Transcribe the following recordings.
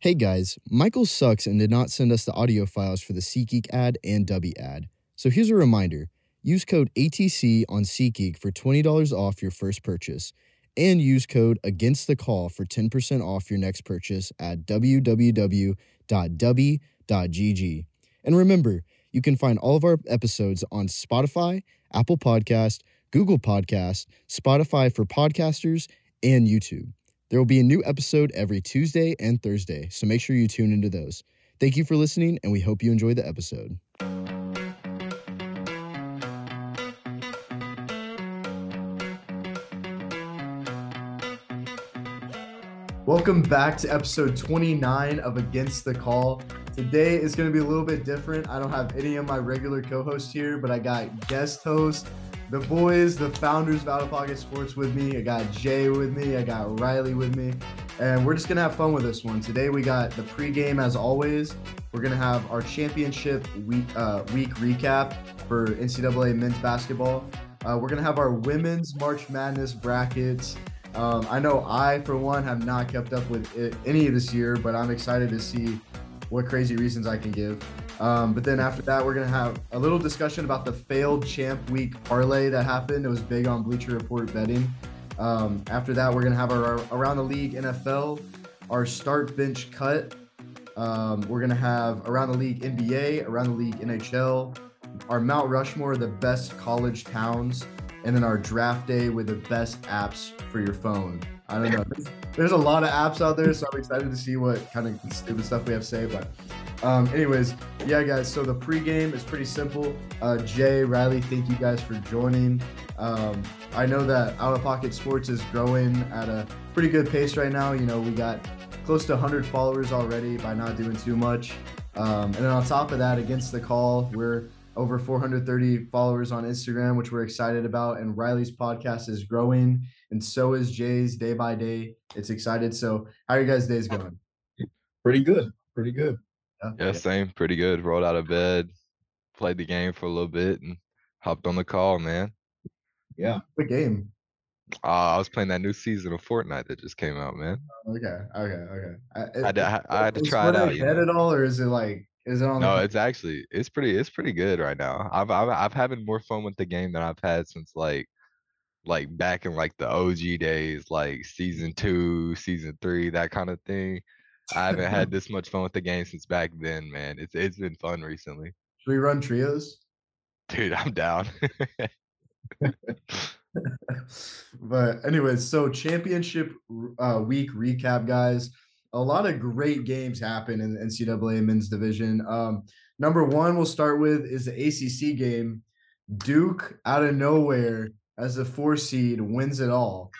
Hey guys, Michael sucks and did not send us the audio files for the SeatGeek ad and Dubby ad. So here's a reminder use code ATC on SeatGeek for $20 off your first purchase and use code against the call for 10% off your next purchase at www.dubby.gg. And remember, you can find all of our episodes on Spotify, Apple Podcast, Google Podcast, Spotify for podcasters, and YouTube. There will be a new episode every Tuesday and Thursday, so make sure you tune into those. Thank you for listening, and we hope you enjoy the episode. Welcome back to episode 29 of Against the Call. Today is going to be a little bit different. I don't have any of my regular co hosts here, but I got guest host, the boys, the founders of Out of Pocket Sports with me. I got Jay with me. I got Riley with me. And we're just going to have fun with this one. Today we got the pregame as always. We're going to have our championship week, uh, week recap for NCAA men's basketball. Uh, we're going to have our women's March Madness brackets. Um, I know I, for one, have not kept up with it, any this year, but I'm excited to see what crazy reasons I can give. Um, but then after that, we're going to have a little discussion about the failed champ week parlay that happened. It was big on Bleacher Report betting. Um, after that, we're going to have our Around the League NFL, our start bench cut. Um, we're going to have Around the League NBA, Around the League NHL, our Mount Rushmore, the best college towns, and then our draft day with the best apps for your phone. I don't know. There's, there's, a lot of apps out there, so I'm excited to see what kind of stupid stuff we have to say. But, um, anyways, yeah, guys. So the pregame is pretty simple. Uh, Jay, Riley, thank you guys for joining. Um, I know that Out of Pocket Sports is growing at a pretty good pace right now. You know, we got close to 100 followers already by not doing too much. Um, and then on top of that, against the call, we're over 430 followers on Instagram, which we're excited about. And Riley's podcast is growing, and so is Jay's day by day. It's excited. So, how are you guys' days going? Pretty good. Pretty good. Yeah, yeah, same. Pretty good. Rolled out of bed, played the game for a little bit, and hopped on the call, man. Yeah. What game? Uh, I was playing that new season of Fortnite that just came out, man. Okay, okay, okay. I, it, I, I, I had to try it out. You know? at all, or is it like is it on? No, it's actually it's pretty it's pretty good right now. I've I've I've having more fun with the game than I've had since like like back in like the OG days, like season two, season three, that kind of thing. I haven't had this much fun with the game since back then, man. It's it's been fun recently. Should we run trios? Dude, I'm down. but anyways, so championship uh, week recap, guys a lot of great games happen in the NCAA men's division. Um, number one, we'll start with is the ACC game. Duke out of nowhere as a four seed wins it all.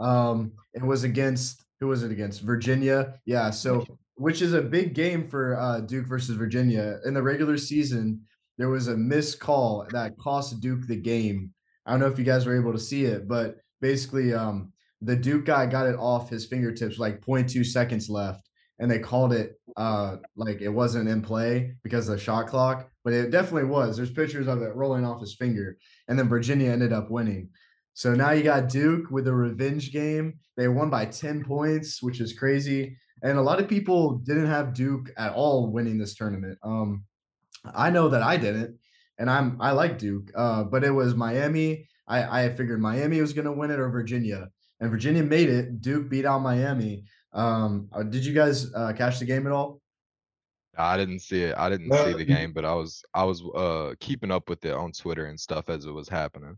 Um, it was against who was it against? Virginia. Yeah. So which is a big game for uh, Duke versus Virginia in the regular season. There was a missed call that cost Duke the game. I don't know if you guys were able to see it, but basically, um, the Duke guy got it off his fingertips like 0.2 seconds left, and they called it uh like it wasn't in play because of the shot clock, but it definitely was. There's pictures of it rolling off his finger, and then Virginia ended up winning. So now you got Duke with a revenge game. They won by 10 points, which is crazy. And a lot of people didn't have Duke at all winning this tournament. Um, I know that I didn't, and I'm I like Duke, uh, but it was Miami. I, I figured Miami was going to win it or Virginia and Virginia made it. Duke beat out Miami. Um, uh, did you guys uh, catch the game at all? I didn't see it. I didn't see the game, but I was I was uh keeping up with it on Twitter and stuff as it was happening.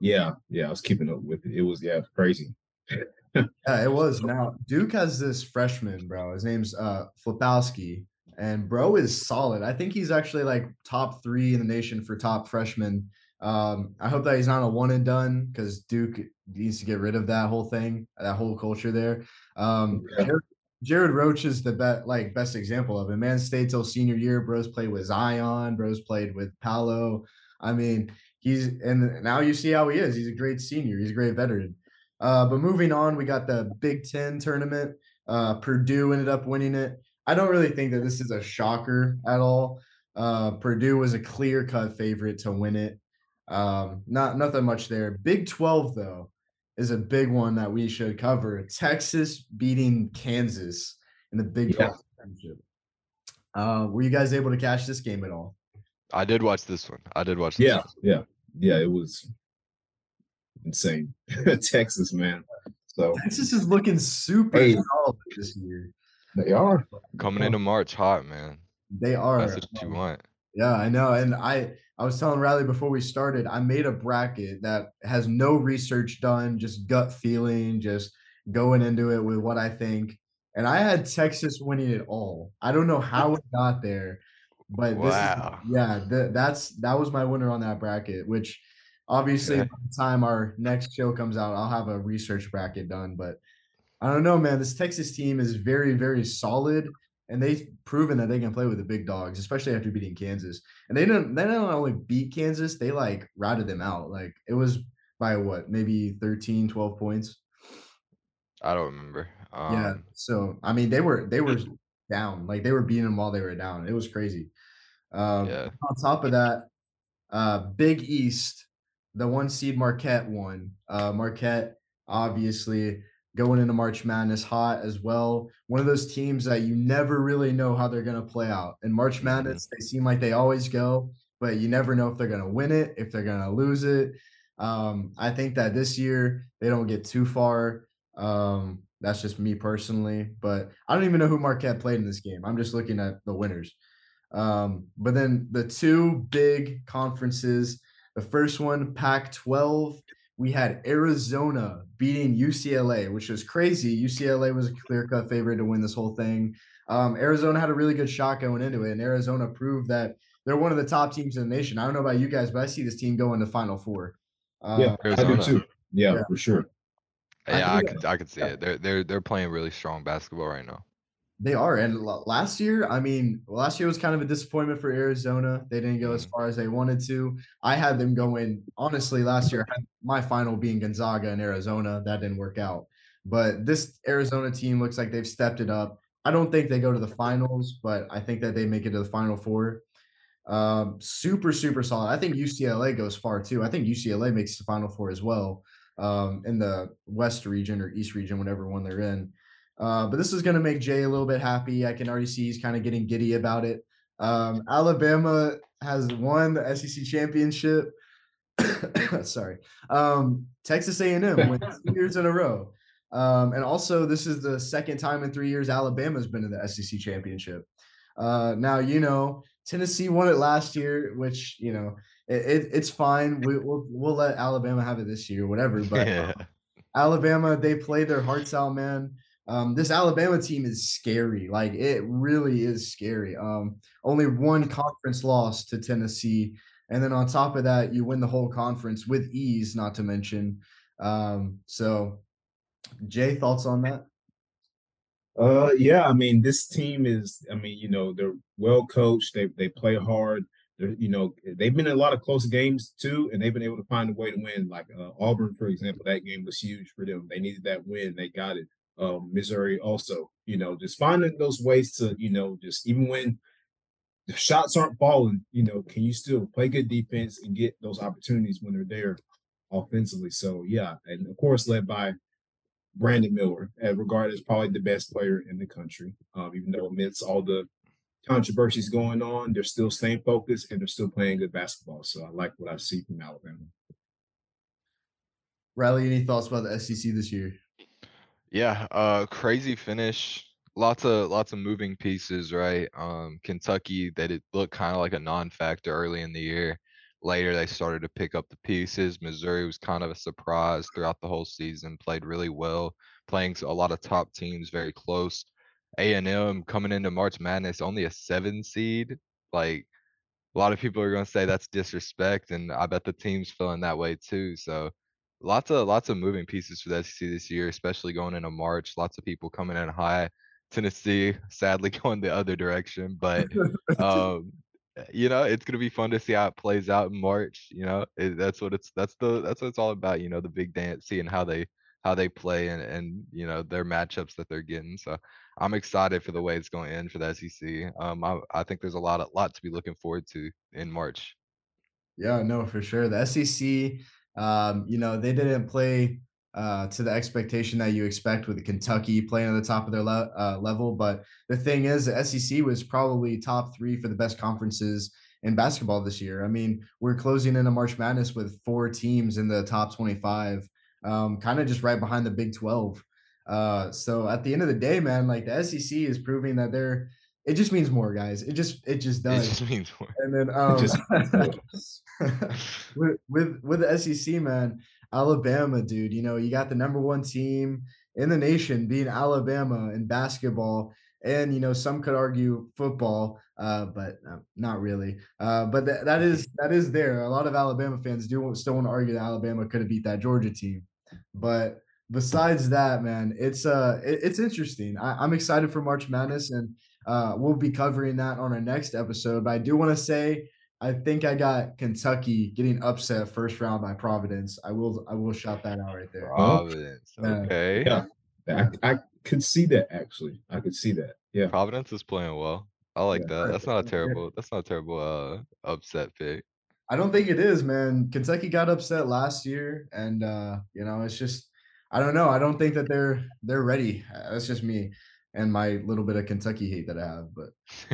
Yeah, yeah, I was keeping up with it. It was yeah, crazy. yeah, it was. Now Duke has this freshman, bro. His name's uh Filipowski, and bro is solid. I think he's actually like top three in the nation for top freshmen. Um, I hope that he's not a one and done because Duke needs to get rid of that whole thing, that whole culture there. Um, yeah. Jared, Jared, Roach is the best, like best example of it. Man stayed till senior year. Bros played with Zion. Bros played with Paolo. I mean, he's and now you see how he is. He's a great senior. He's a great veteran. Uh, but moving on, we got the Big Ten tournament. Uh, Purdue ended up winning it. I don't really think that this is a shocker at all. Uh, Purdue was a clear cut favorite to win it. Um, not nothing much there. Big 12 though is a big one that we should cover. Texas beating Kansas in the Big 12 yeah. championship. Uh, were you guys able to catch this game at all? I did watch this one. I did watch. This Yeah, one. yeah, yeah. It was insane. Texas, man. So Texas is looking super Hey. solid this year. they are. coming into March hot, man. They are. That's what you want. Yeah, I know. And I I was telling Riley before we started, I made a bracket that has no research done, just gut feeling, just going into it with what I think. And I had Texas winning it all. I don't know how it got there, but this Wow. is, yeah, th- that's that was my winner on that bracket, which obviously Okay. by the time our next show comes out, I'll have a research bracket done. But I don't know, man. This Texas team is very, very solid, and they've proven that they can play with the big dogs, especially after beating Kansas. And they didn't. They not only beat Kansas, they like routed them out. Like it was by what, maybe 13, 12 points. I don't remember. Um, yeah. So I mean, they were they were down. Like they were beating them while they were down. It was crazy. Um, Yeah. On top of that, uh, Big East, the one seed Marquette won. Uh, Marquette obviously going into March Madness hot as well. One of those teams that you never really know how they're going to play out. In March Mhm. Madness, they seem like they always go, but you never know if they're going to win it, if they're going to lose it. Um, I think that this year they don't get too far. Um, that's just me personally, but I don't even know who Marquette played in this game. I'm just looking at the winners. Um, but then the two big conferences, the first one, Pac 12, we had Arizona beating UCLA, which was crazy. UCLA was a clear cut favorite to win this whole thing. Um, Arizona had a really good shot going into it, and Arizona proved that they're one of the top teams in the nation. I don't know about you guys, but I see this team going to Final Four. Uh, Yeah, I do too. Yeah, Yeah. for sure. Yeah, I think- could I could see it. They're they're they're playing really strong basketball right now. They are. And last year, I mean, last year was kind of a disappointment for Arizona. They didn't go as Mhm. far as they wanted to. I had them going, honestly, last year, my final being Gonzaga and Arizona. That didn't work out. But this Arizona team looks like they've stepped it up. I don't think they go to the finals, but I think that they make it to the final four. Um, super, super solid. I think UCLA goes far too. I think UCLA makes the final four as well um, in the West region or East region, whatever one they're in. Uh, but this is going to make Jay a little bit happy. I can already see he's kind of getting giddy about it. Um, Alabama has won the SEC championship. Sorry, um, Texas A&M wins two years in a row, um, and also this is the second time in three years Alabama's been in the SEC championship. Uh, now you know Tennessee won it last year, which you know it, it, it's fine. We, we'll we'll let Alabama have it this year, whatever. But yeah. Alabama, they play their hearts out, man. Um, this Alabama team is scary. Like it really is scary. Um, only one conference loss to Tennessee, and then on top of that, you win the whole conference with ease. Not to mention, um, so Jay, thoughts on that? Uh, yeah, I mean, this team is, I mean, you know, they're well coached. They they play hard. They're, you know, they've been in a lot of close games too, and they've been able to find a way to win. Like uh, Auburn, for example, that game was huge for them. They needed that win. They got it. Um, Missouri also, you know, just finding those ways to, you know, just even when the shots aren't falling, you know, can you still play good defense and get those opportunities when they're there offensively? So yeah, and of course led by Brandon Miller, as regarded as probably the best player in the country. Um, even though amidst all the controversies going on, they're still staying focused and they're still playing good basketball. So I like what I see from Alabama. Riley, any thoughts about the SEC this year? Yeah, uh crazy finish. Lots of lots of moving pieces, right? Um Kentucky, they did look kind of like a non-factor early in the year. Later they started to pick up the pieces. Missouri was kind of a surprise throughout the whole season, played really well, playing a lot of top teams very close. A&M coming into March Madness only a 7 seed. Like a lot of people are going to say that's disrespect and I bet the team's feeling that way too. So lots of lots of moving pieces for the SEC this year, especially going into March. Lots of people coming in high. Tennessee sadly going the other direction, but um, you know it's gonna be fun to see how it plays out in March. You know it, that's what it's that's the that's what it's all about. You know the big dance, seeing how they how they play and and you know their matchups that they're getting. So I'm excited for the way it's going to end for the SEC. Um, I I think there's a lot of lot to be looking forward to in March. Yeah, no, for sure. The SEC, um, you know, they didn't play uh, to the expectation that you expect with Kentucky playing at the top of their le- uh, level. But the thing is, the SEC was probably top three for the best conferences in basketball this year. I mean, we're closing in a March Madness with four teams in the top 25, um, kind of just right behind the Big 12. Uh, so at the end of the day, man, like the SEC is proving that they're it just means more, guys. It just it just does. It just means more. And then um, Just- with with with the SEC, man, Alabama, dude. You know, you got the number one team in the nation being Alabama in basketball, and you know, some could argue football, uh, but uh, not really. Uh, but that that is that is there. A lot of Alabama fans do still want to argue that Alabama could have beat that Georgia team, but besides that, man, it's uh it, it's interesting. I, I'm excited for March Madness, and uh, we'll be covering that on our next episode. But I do want to say I think I got Kentucky getting upset first round by Providence. I will I will shout that out right there. Providence. Yeah. Okay. Yeah. I, I could see that actually. I could see that. Yeah. Providence is playing well. I like Yeah. that. That's not a Yeah. terrible. That's not a terrible uh upset pick. I don't think it is, man. Kentucky got upset last year, and uh, you know, it's just I don't know. I don't think that they're they're ready. Uh, That's just me and my little bit of Kentucky hate that I have. But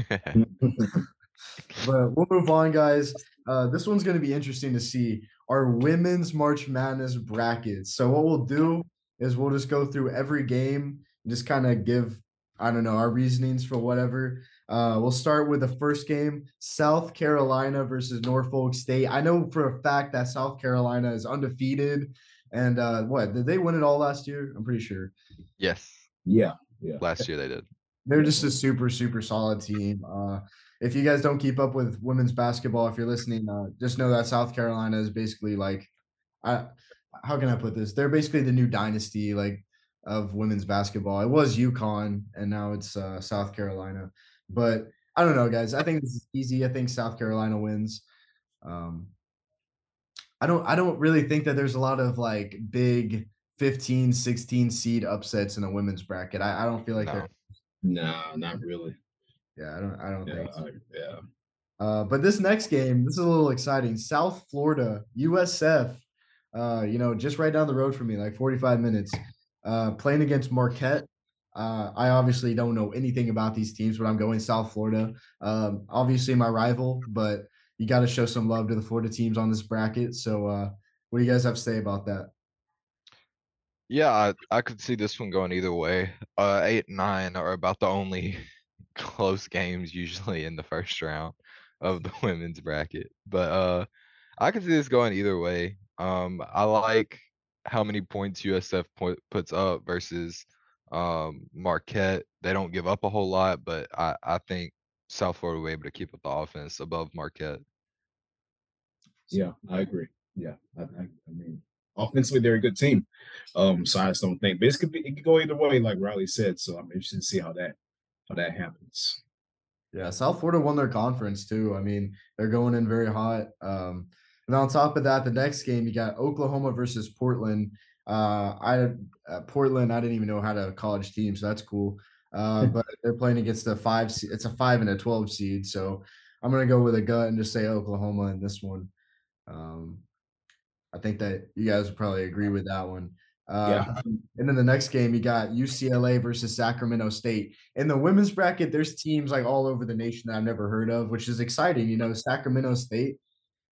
but we'll move on, guys. Uh, this one's going to be interesting to see our women's March Madness brackets. So what we'll do is we'll just go through every game, and just kind of give I don't know our reasonings for whatever. Uh, we'll start with the first game: South Carolina versus Norfolk State. I know for a fact that South Carolina is undefeated, and uh, what did they win it all last year? I'm pretty sure. yes. yeah. Yeah. Last year they did. They're just a super, super solid team. Uh, if you guys don't keep up with women's basketball, if you're listening, uh, just know that South Carolina is basically like, I, how can I put this? They're basically the new dynasty, like of women's basketball. It was UConn, and now it's uh, South Carolina. But I don't know, guys. I think this is easy. I think South Carolina wins. Um, I don't. I don't really think that there's a lot of like big 15, 16 seed upsets in the women's bracket. I, I don't feel like No. there. Nah, not really. Yeah, I don't. I don't Yeah. think. So. I- yeah. Uh, but this next game, this is a little exciting. South Florida, USF. Uh, you know, just right down the road from me, like 45 minutes. Uh, playing against Marquette. Uh, I obviously don't know anything about these teams, but I'm going South Florida. Um, obviously my rival, but you got to show some love to the Florida teams on this bracket. So, uh, what do you guys have to say about that? Yeah, I, I could see this one going either way. Uh, eight and nine are about the only close games usually in the first round of the women's bracket. But uh, I could see this going either way. Um, I like how many points USF put, puts up versus um Marquette. They don't give up a whole lot, but I I think South Florida will be able to keep up the offense above Marquette. Yeah, I agree. Yeah, I, I, I mean, offensively they're a good team. Um, so I just don't think, but it could be, it could go either way, like Riley said. So I'm interested to see how that how that happens. Yeah, South Florida won their conference too. I mean, they're going in very hot. Um, and on top of that, the next game you got Oklahoma versus Portland. Uh, I uh, Portland, I didn't even know how to college team, so that's cool. Uh, but they're playing against the five. It's a five and a twelve seed, so I'm gonna go with a gut and just say Oklahoma in this one. Um, I think that you guys would probably agree with that one. Uh, And then the next game, you got UCLA versus Sacramento State. In the women's bracket, there's teams like all over the nation that I've never heard of, which is exciting. You know, Sacramento State.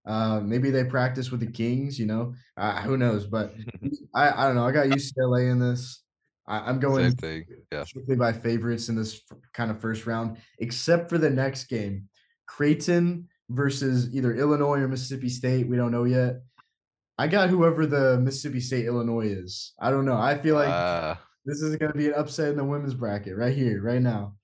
Uh, maybe they practice with the Kings. You know, uh, who knows? But I, I don't know. I got UCLA in this. I, I'm going Same thing. Yeah. strictly by favorites in this kind of first round, except for the next game, Creighton versus either Illinois or Mississippi State. We don't know yet. I got whoever the Mississippi State Illinois is. I don't know. I feel like Uh, this is going to be an upset in the women's bracket right here, right now.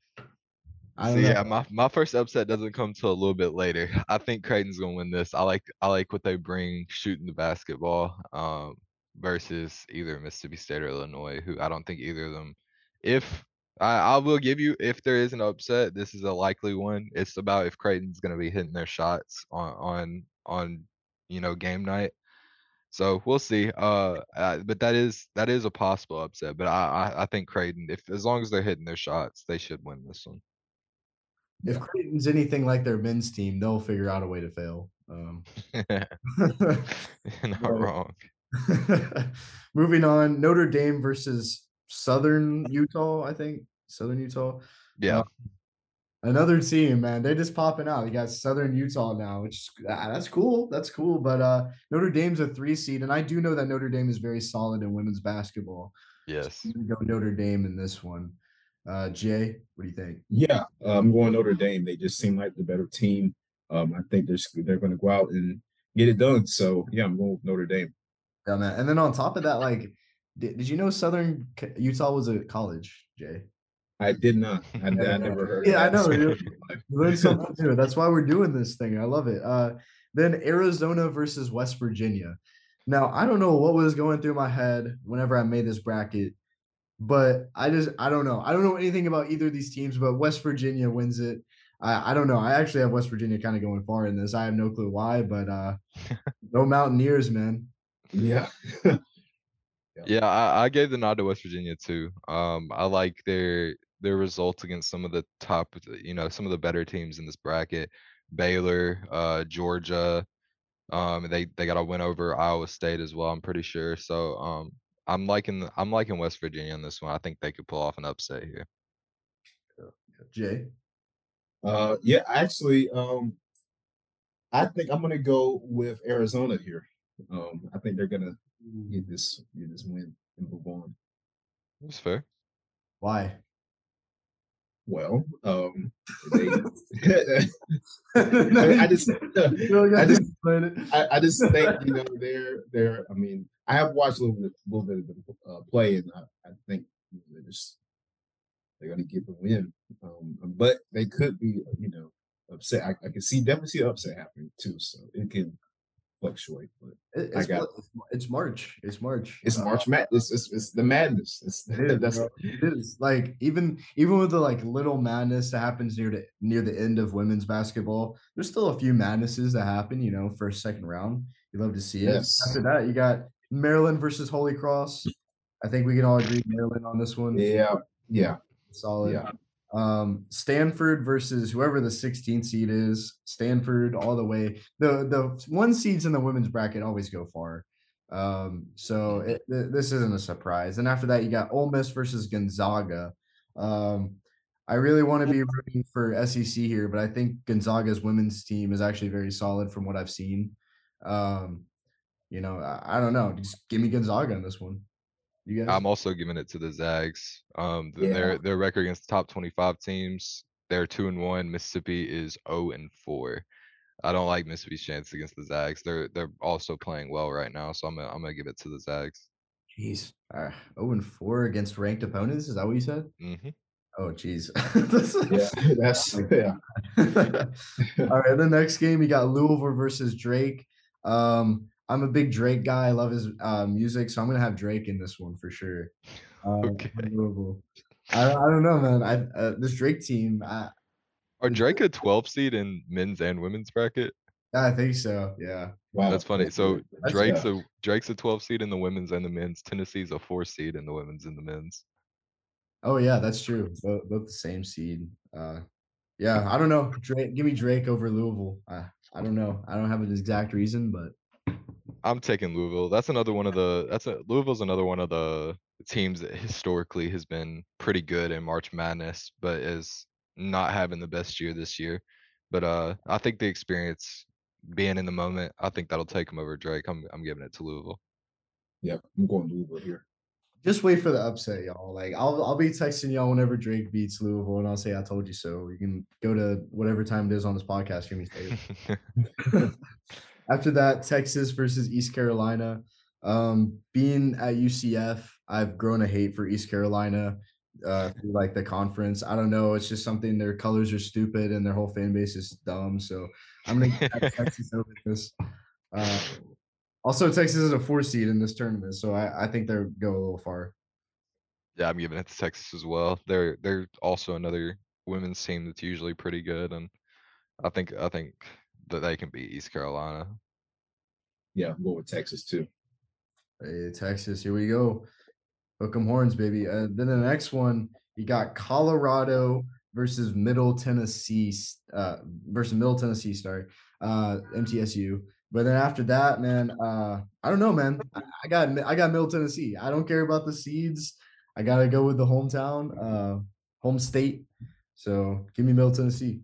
I So don't know. yeah, my my first upset doesn't come till a little bit later. I think Creighton's gonna win this. I like I like what they bring shooting the basketball um versus either Mississippi State or Illinois, who I don't think either of them. If I, I will give you if there is an upset, this is a likely one. It's about if Creighton's gonna be hitting their shots on on on you know game night. So we'll see. Uh, uh, but that is that is a possible upset. But I, I I think Creighton, if as long as they're hitting their shots, they should win this one. If Creighton's anything like their men's team, they'll figure out a way to fail. Um, Not wrong. Moving on, Notre Dame versus Southern Utah. I think Southern Utah. Yeah. Uh, another team, man. They're just popping out. You got Southern Utah now, which ah, that's cool. That's cool. But uh Notre Dame's a three seed, and I do know that Notre Dame is very solid in women's basketball. Yes. I'm go Notre Dame in this one. Uh Jay, what do you think? Yeah, I'm going Notre Dame. They just seem like the better team. Um, I think they're they're going to go out and get it done. So yeah, I'm going with Notre Dame. Yeah, man. And then on top of that, like, did, did you know Southern Utah was a college, Jay? I did not. I, I never heard. Yeah, I of know. that. You learn something new. That's why we're doing this thing. I love it. Uh, then Arizona versus West Virginia. Now, I don't know what was going through my head whenever I made this bracket, but I just I don't know. I don't know anything about either of these teams, but West Virginia wins it. I, I don't know. I actually have West Virginia kind of going far in this. I have no clue why, but uh no Mountaineers, man. yeah. Yeah, I, I gave the nod to West Virginia too. Um, I like their their results against some of the top, you know, some of the better teams in this bracket. Baylor, uh, Georgia. Um, they they got a win over Iowa State as well. I'm pretty sure. So um, I'm liking I'm liking West Virginia in this one. I think they could pull off an upset here. Jay. Uh, yeah, actually, um, I think I'm gonna go with Arizona here. Um, I think they're gonna get this get this win and move on. That's fair. Why? Well, um, they, I, I just, I I just. I, I just think you know they're they're. I mean, I have watched a little bit, little bit of the uh, play, and I, I think they're just they're gonna get the win. Um, but they could be, you know, upset. I, I can see definitely see upset happening too. So it can fluctuate, but It- I It's, got it's Mar- it's March. It's March. it's Uh, March Madness. It's, it's, it's the madness. It's It is, that's bro. It is like even even with the like little madness that happens near the near the end of women's basketball, there's still a few madnesses that happen. You know, first second round, you love to see it. Yes. After that, you got Maryland versus Holy Cross. I think we can all agree Maryland on this one. yeah, yeah, solid. yeah. Um, Stanford versus whoever the 16th seed is. Stanford all the way. The the one seeds in the women's bracket always go far. Um, so it, th- this isn't a surprise. And after that, you got Ole Miss versus Gonzaga. Um, I really want to be rooting for SEC here, but I think Gonzaga's women's team is actually very solid from what I've seen. Um, you know, I, I don't know. Just give me Gonzaga in this one. You guys? I'm also giving it to the Zags. Um, Yeah. their their record against the top 25 teams, they're two and one. Mississippi is 0 and four. I don't like Mississippi's chance against the Zags. They're they're also playing well right now, so I'm gonna I'm gonna give it to the Zags. Jeez. Uh, 0 and 4 against ranked opponents. Is that what you said? hmm Oh, jeez. yeah. That's yeah. All right. The next game, you got Louisville versus Drake. Um, I'm a big Drake guy. I love his uh, music, so I'm gonna have Drake in this one for sure. Um, Okay. Louisville. I, I don't know, man. I uh, this Drake team. I, Are Drake a 12 seed in men's and women's bracket? I think so. Yeah. Wow. That's funny. So That's Drake's yeah. a Drake's a 12 seed in the women's and the men's. Tennessee's a four seed in the women's and the men's. Oh yeah, that's true. Both, both the same seed. Uh, yeah. I don't know. Drake. Give me Drake over Louisville. I I don't know. I don't have an exact reason, but I'm taking Louisville. That's another one of the that's a Louisville's another one of the teams that historically has been pretty good in March Madness, but is not having the best year this year. But uh I think the experience being in the moment, I think that'll take him over Drake. I'm I'm giving it to Louisville. Yep, I'm going to Louisville here. just wait for the upset, y'all. Like I'll I'll be texting y'all whenever Drake beats Louisville, and I'll say I told you so. You can go to whatever time it is on this podcast. Hear me say it. After that, Texas versus East Carolina. Um, being at UCF, I've grown a hate for East Carolina. Uh, through like the conference, I don't know. It's just something. Their colors are stupid, and their whole fan base is dumb. So I'm gonna have Texas over this. Uh, also, Texas is a four seed in this tournament, so I, I think they'll go a little far. yeah, I'm giving it to Texas as well. They're they're also another women's team that's usually pretty good, and I think I think that they can beat East Carolina. Yeah, I'm going with Texas too. Hey, Texas, here we go. Hook 'em horns, baby. Uh, then the next one, you got Colorado versus Middle Tennessee, uh, versus Middle Tennessee, sorry, uh, MTSU. But then after that, man, uh, I don't know, man. I, I got I got Middle Tennessee. I don't care about the seeds. I gotta go with the hometown, uh, home state. So give me Middle Tennessee.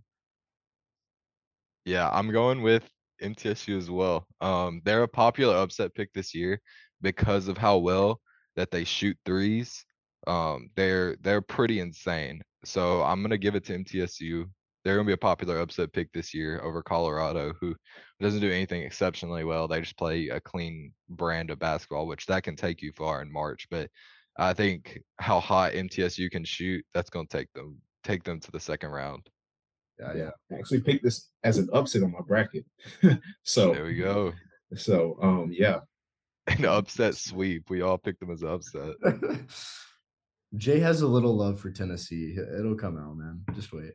Yeah, I'm going with MTSU as well. Um, they're a popular upset pick this year because of how well that they shoot threes. Um, they're they're pretty insane. So I'm gonna give it to MTSU. They're gonna be a popular upset pick this year over Colorado, who doesn't do anything exceptionally well. They just play a clean brand of basketball, which that can take you far in March. But I think how hot MTSU can shoot, that's gonna take them take them to the second round. Yeah, yeah. I actually picked this as an upset on my bracket. so There we go. So um yeah. An upset sweep. We all picked them as upset. Jay has a little love for Tennessee. It'll come out, man. Just wait.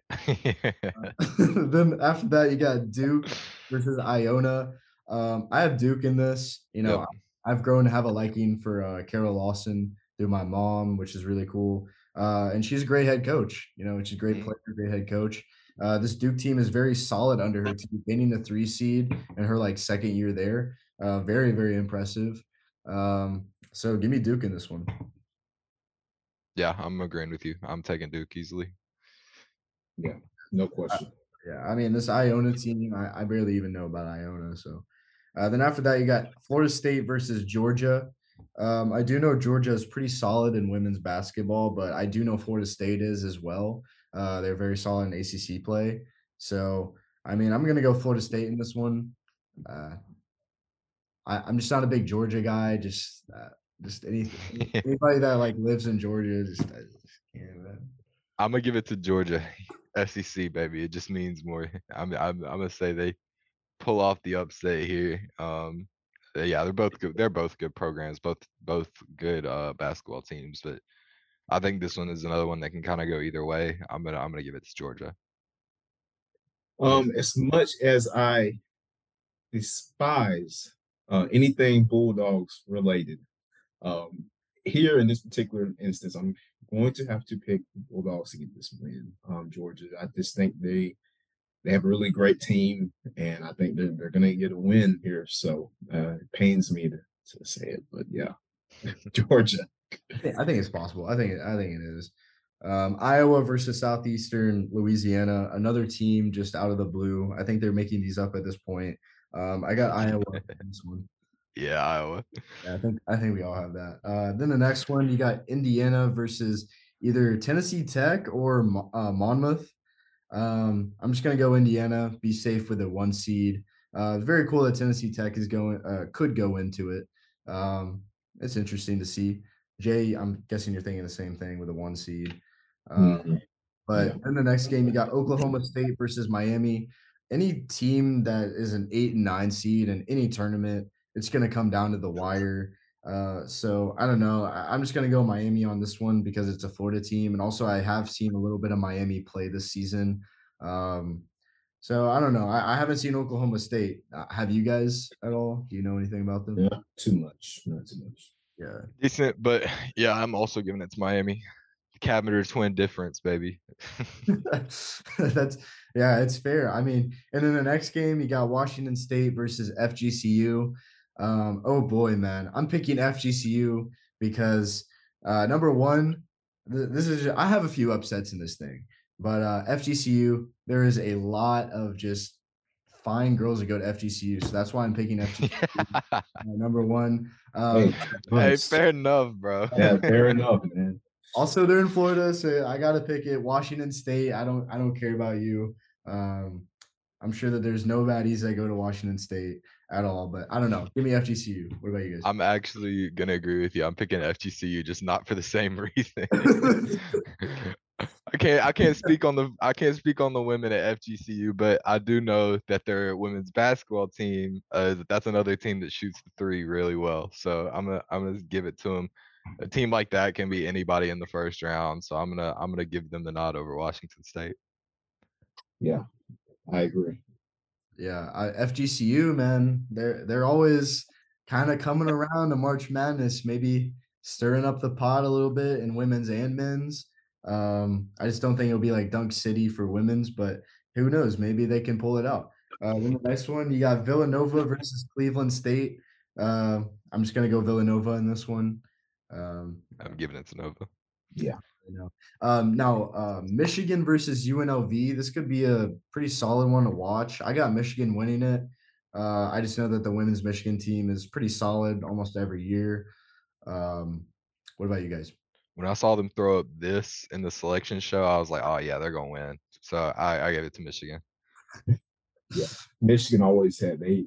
then after that, you got Duke versus Iona. Um, I have Duke in this. You know, Yep. I've grown to have a liking for uh, Kara Lawson through my mom, which is really cool. Uh, and she's a great head coach. You know, she's a great Mhm. player, great head coach. Uh, this Duke team is very solid under her team, gaining the three seed in her like second year there. Uh, very, very impressive. Um, so give me Duke in this one. Yeah, I'm agreeing with you. I'm taking Duke easily. Yeah, no question. Yeah, I mean this Iona team, I, I barely even know about Iona. So uh, then after that, you got Florida State versus Georgia. Um, I do know Georgia is pretty solid in women's basketball, but I do know Florida State is as well. Uh, they're very solid in ACC play. So I mean, I'm gonna go Florida State in this one. Uh, I, I'm just not a big Georgia guy. Just uh, just any anybody that like lives in Georgia, just, I just can't. Man. I'm gonna give it to Georgia, SEC baby. It just means more. I'm I'm I'm gonna say they pull off the upset here. Um, yeah, they're both good. They're both good programs, both both good uh basketball teams. But I think this one is another one that can kind of go either way. I'm gonna I'm gonna give it to Georgia. Um, as much as I despise uh, anything Bulldogs related, um, here in this particular instance, I'm going to have to pick Bulldogs to get this win. Um, Georgia, I just think they they have a really great team, and I think they're they're going to get a win here. So uh, it pains me to, to say it, but yeah, Georgia. I think, it's possible. I think I think it is. Um, Iowa versus Southeastern Louisiana, another team just out of the blue. I think they're making these up at this point. Um, I got Iowa in this one. Yeah, Iowa. Yeah, I think I think we all have that. Uh, then the next one, you got Indiana versus either Tennessee Tech or uh, Monmouth. Um, I'm just gonna go Indiana. Be safe with a one seed. Uh, very cool that Tennessee Tech is going uh, could go into it. Um, it's interesting to see. Jay, I'm guessing you're thinking the same thing with a one seed. Uh, Mhm. but Yeah. in the next game, you got Oklahoma State versus Miami. Any team that is an eight and nine seed in any tournament, it's going to come down to the wire. Uh, so I don't know. I, I'm just going to go Miami on this one because it's a Florida team, and also I have seen a little bit of Miami play this season. Um, so I don't know. I, I haven't seen Oklahoma State. Uh, have you guys at all? Do you know anything about them? Not too much, not too much. Yeah. Decent, but yeah, I'm also giving it to Miami. Cavinder twin difference, baby. That's yeah, it's fair. I mean, and then the next game you got Washington State versus FGCU. Um, oh boy, man, I'm picking FGCU because uh, number one, th- this is I have a few upsets in this thing, but uh, FGCU there is a lot of just fine girls that go to FGCU, so that's why I'm picking FGCU number one. Um, Hey, Hey, fair enough, bro. Yeah, fair enough, man. also they're in Florida, so I gotta pick it. Washington State. I don't I don't care about you. Um, I'm sure that there's no baddies that go to Washington State at all, but I don't know. Give me FGCU. What about you guys? I'm actually gonna agree with you. I'm picking FGCU, just not for the same reason. I can't I can't speak on the I can't speak on the women at FGCU, but I do know that their women's basketball team, uh, that's another team that shoots the three really well. So I'm gonna I'm gonna give it to them. A team like that can be anybody in the first round, so I'm gonna I'm gonna give them the nod over Washington State. Yeah, I agree. yeah, I, FGCU man, they're they're always kind of coming around to March Madness, maybe stirring up the pot a little bit in women's and men's. Um, I just don't think it'll be like Dunk City for women's, but who knows? Maybe they can pull it out. Uh, then the next one, you got Villanova versus Cleveland State. Uh, I'm just gonna go Villanova in this one. Um, I'm giving it to Nova. Yeah. you know. Um, now, uh, Michigan versus UNLV. This could be a pretty solid one to watch. I got Michigan winning it. Uh, I just know that the women's Michigan team is pretty solid almost every year. Um, what about you guys? When I saw them throw up this in the selection show, I was like, oh yeah, they're gonna win. So I, I gave it to Michigan. Yeah, Michigan always had they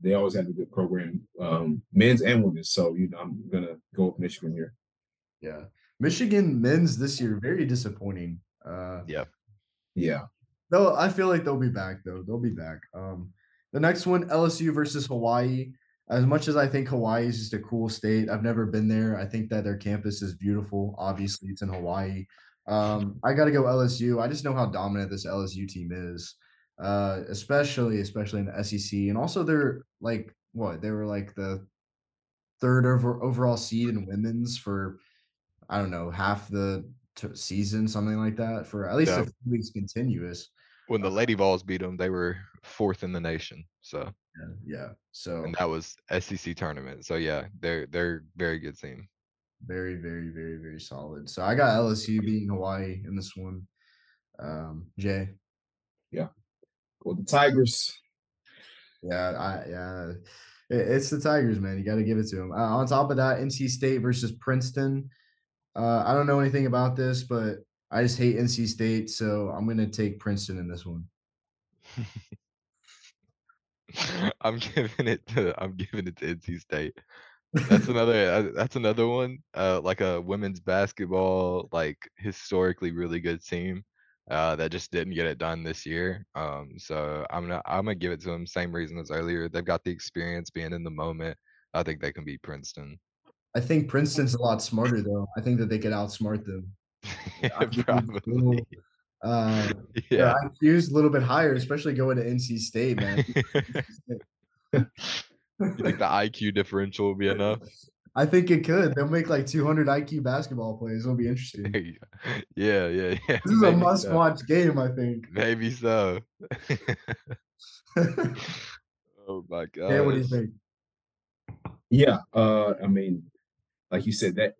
they always had a good program, um, men's and women's. So you know, I'm gonna go with Michigan here. Yeah, Michigan men's this year very disappointing. Uh, Yeah. Yeah. Though I feel like they'll be back though. They'll be back. Um, the next one, LSU versus Hawaii. As much as I think Hawaii is just a cool state, I've never been there. I think that their campus is beautiful. Obviously, it's in Hawaii. Um, I got to go LSU. I just know how dominant this LSU team is, uh, especially especially in the SEC, and also they're like what they were like the third over overall seed in women's for I don't know half the t- season, something like that, for at least Yeah. a few weeks continuous. When the Lady Vols beat them, they were fourth in the nation. So Yeah, yeah. So and that was SEC tournament. So yeah, they're they're very good team. very, very, very, very solid. So I got LSU beating Hawaii in this one. Um, Jay, Yeah. Well, the Tigers. yeah, I yeah, it- it's the Tigers, man. You got to give it to them. Uh, on top of that, NC State versus Princeton. Uh, I don't know anything about this, but I just hate NC State, so I'm gonna take Princeton in this one. I'm giving it to I'm giving it to NC State. That's another uh, that's another one. Uh, like a women's basketball, like historically really good team. Uh, that just didn't get it done this year. Um, so I'm gonna I'm gonna give it to them. Same reason as earlier. They've got the experience being in the moment. I think they can beat Princeton. I think Princeton's a lot smarter though. I think that they could outsmart them. Little, Probably. Uh, Yeah. their IQ's a little bit higher, especially going to NC State, man. You think the IQ differential will be enough? I think it could. They'll make like 200 IQ basketball players. It'll be interesting. There you go. Yeah, yeah, yeah. This is a maybe so. must-watch game, I think. Maybe so. oh my god. Yeah, what do you think? Yeah. Uh, I mean, like you said, that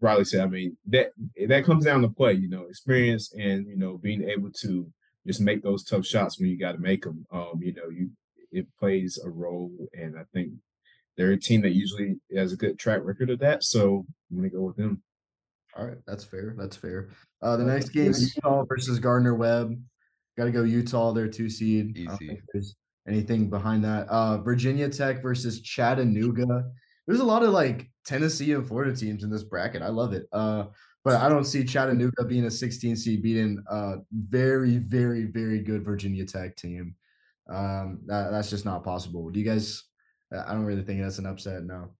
Riley said, I mean, that that comes down to play, you know, experience and you know, being able to just make those tough shots when you got to make them. Um, you know, you it plays a role, and I think they're a team that usually has a good track record of that. So I'm gonna go with them. All right, that's fair. That's fair. Uh, the next game, is Utah versus Gardner Webb. Got to go Utah. They're two seed. I don't Easy. think there's anything behind that. Uh, Virginia Tech versus Chattanooga. There's a lot of like Tennessee and Florida teams in this bracket. I love it. Uh, but I don't see Chattanooga being a 16 seed beating a very, very, very good Virginia Tech team. Um, that, that's just not possible. Do you guys? I don't really think that's an upset. No.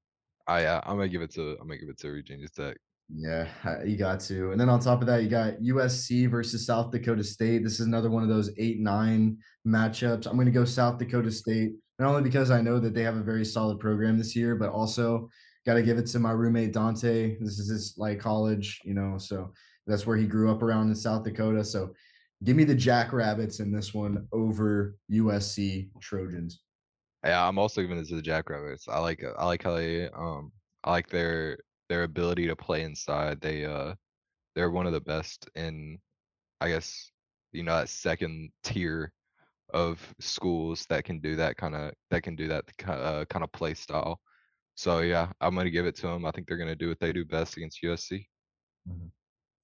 I uh, I'm gonna give it to I'm gonna give it to Virginia Tech. Yeah, you got to. And then on top of that, you got USC versus South Dakota State. This is another one of those eight nine matchups. I'm going to go South Dakota State, not only because I know that they have a very solid program this year, but also got to give it to my roommate Dante. This is his like college, you know, so that's where he grew up around in South Dakota. So give me the Jackrabbits in this one over USC Trojans. Yeah, I'm also giving this to the Jackrabbits. I like. I like how they um I like their their ability to play inside. They uh they're one of the best in I guess you know that second tier of schools that can do that kind of that can do that uh, kind of play style. So yeah, I'm gonna give it to them. I think they're gonna do what they do best against USC.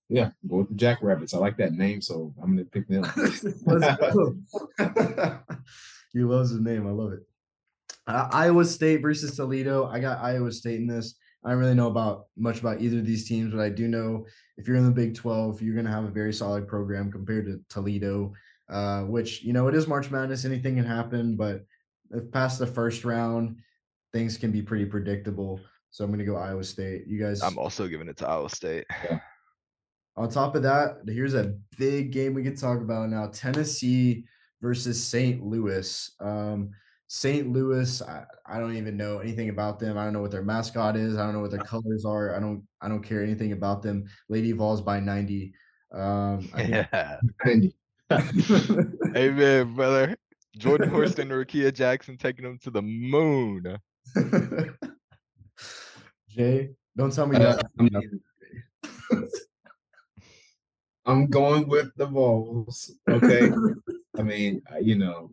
Yeah, go with the Jackrabbits. I like that name, so I'm gonna pick them. He loves the name. I love it. Uh, Iowa State versus Toledo. I got Iowa State in this. I don't really know about much about either of these teams, but I do know if you're in the Big 12, you're going to have a very solid program compared to Toledo, uh, which, you know, it is March Madness. Anything can happen, but if past the first round, things can be pretty predictable. So I'm going to go Iowa State. You guys, I'm also giving it to Iowa State. on top of that, here's a big game we can talk about now Tennessee versus St. Louis. Um, St. Louis, I, I don't even know anything about them. I don't know what their mascot is. I don't know what their colors are. I don't I don't care anything about them. Lady Vols by 90. Um, Yeah. Andy. Amen, brother. Jordan Horston and Rickea Jackson taking them to the moon. Jay, don't tell me Uh, that. I mean, I'm going with the Vols. Okay. I mean, you know,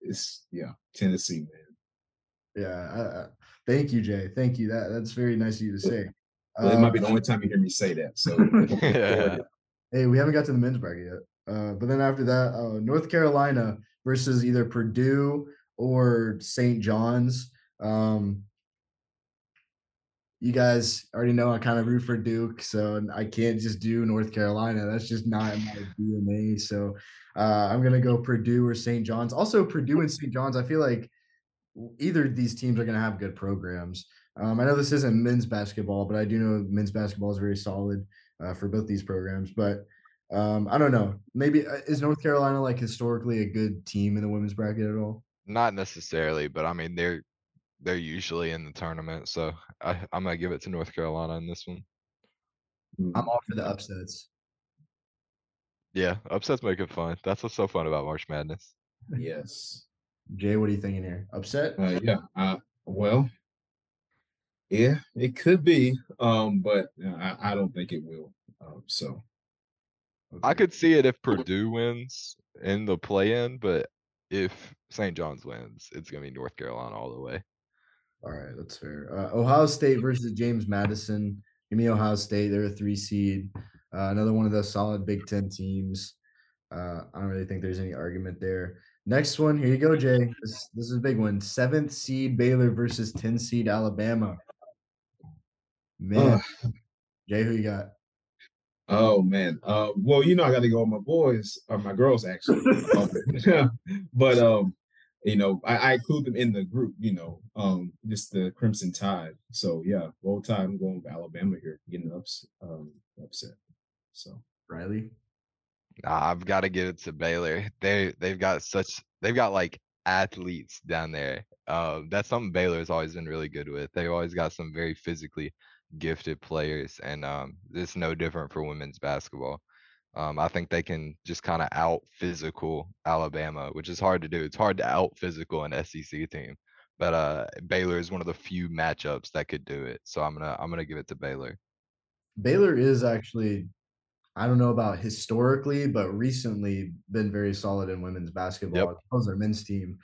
it's yeah, Tennessee, man. Yeah. I, I, thank you, Jay. Thank you. That that's very nice of you to say. Well, it might be Uh, the only time you hear me say that. So Yeah. Hey, we haven't got to the men's bracket yet. Uh, but then after that, uh, North Carolina versus either Purdue or St. John's. Um, you guys already know I kind of root for Duke, so I can't just do North Carolina. That's just not my DNA. So uh, I'm gonna go Purdue or St. John's. Also, Purdue and St. John's. I feel like either of these teams are gonna have good programs. Um, I know this isn't men's basketball, but I do know men's basketball is very solid uh, for both these programs. But um, I don't know. Maybe uh, is North Carolina like historically a good team in the women's bracket at all? Not necessarily, but I mean, they're they're usually in the tournament, so I, I'm gonna give it to North Carolina in this one. I'm all for the upsets. Yeah, upsets make it fun. That's what's so fun about March Madness. yes. Jay, what are you thinking here? Upset? Uh, yeah. Uh, well, yeah, it could be, um, but I, I don't think it will. Um, so I could see it if Purdue wins in the play-in, but if St. John's wins, it's gonna be North Carolina all the way. All right, that's fair. Uh, Ohio State versus James Madison. Give me Ohio State. They're a three seed. Uh, another one of those solid Big Ten teams. Uh, I don't really think there's any argument there. Next one, here you go, Jay. This this is a big one. Seventh seed Baylor versus 10 seed Alabama. Man, uh, Jay, who you got? Oh man. Uh well, you know I gotta go with my boys or my girls actually. Um, but um, you know, I, I include them in the group, you know, um, just the Crimson Tide. So yeah, roll tide, I'm going with Alabama here, getting ups um upset. So Riley. Nah, I've got to give it to Baylor. They they've got such they've got like athletes down there. Um, that's something Baylor's always been really good with. They've always got some very physically gifted players, and um, it's no different for women's basketball. Um, I think they can just kind of out physical Alabama, which is hard to do. It's hard to out physical an SEC team, but uh, Baylor is one of the few matchups that could do it. So I'm gonna I'm gonna give it to Baylor. Baylor is actually, I don't know about historically, but recently been very solid in women's basketball. as well as their men's team.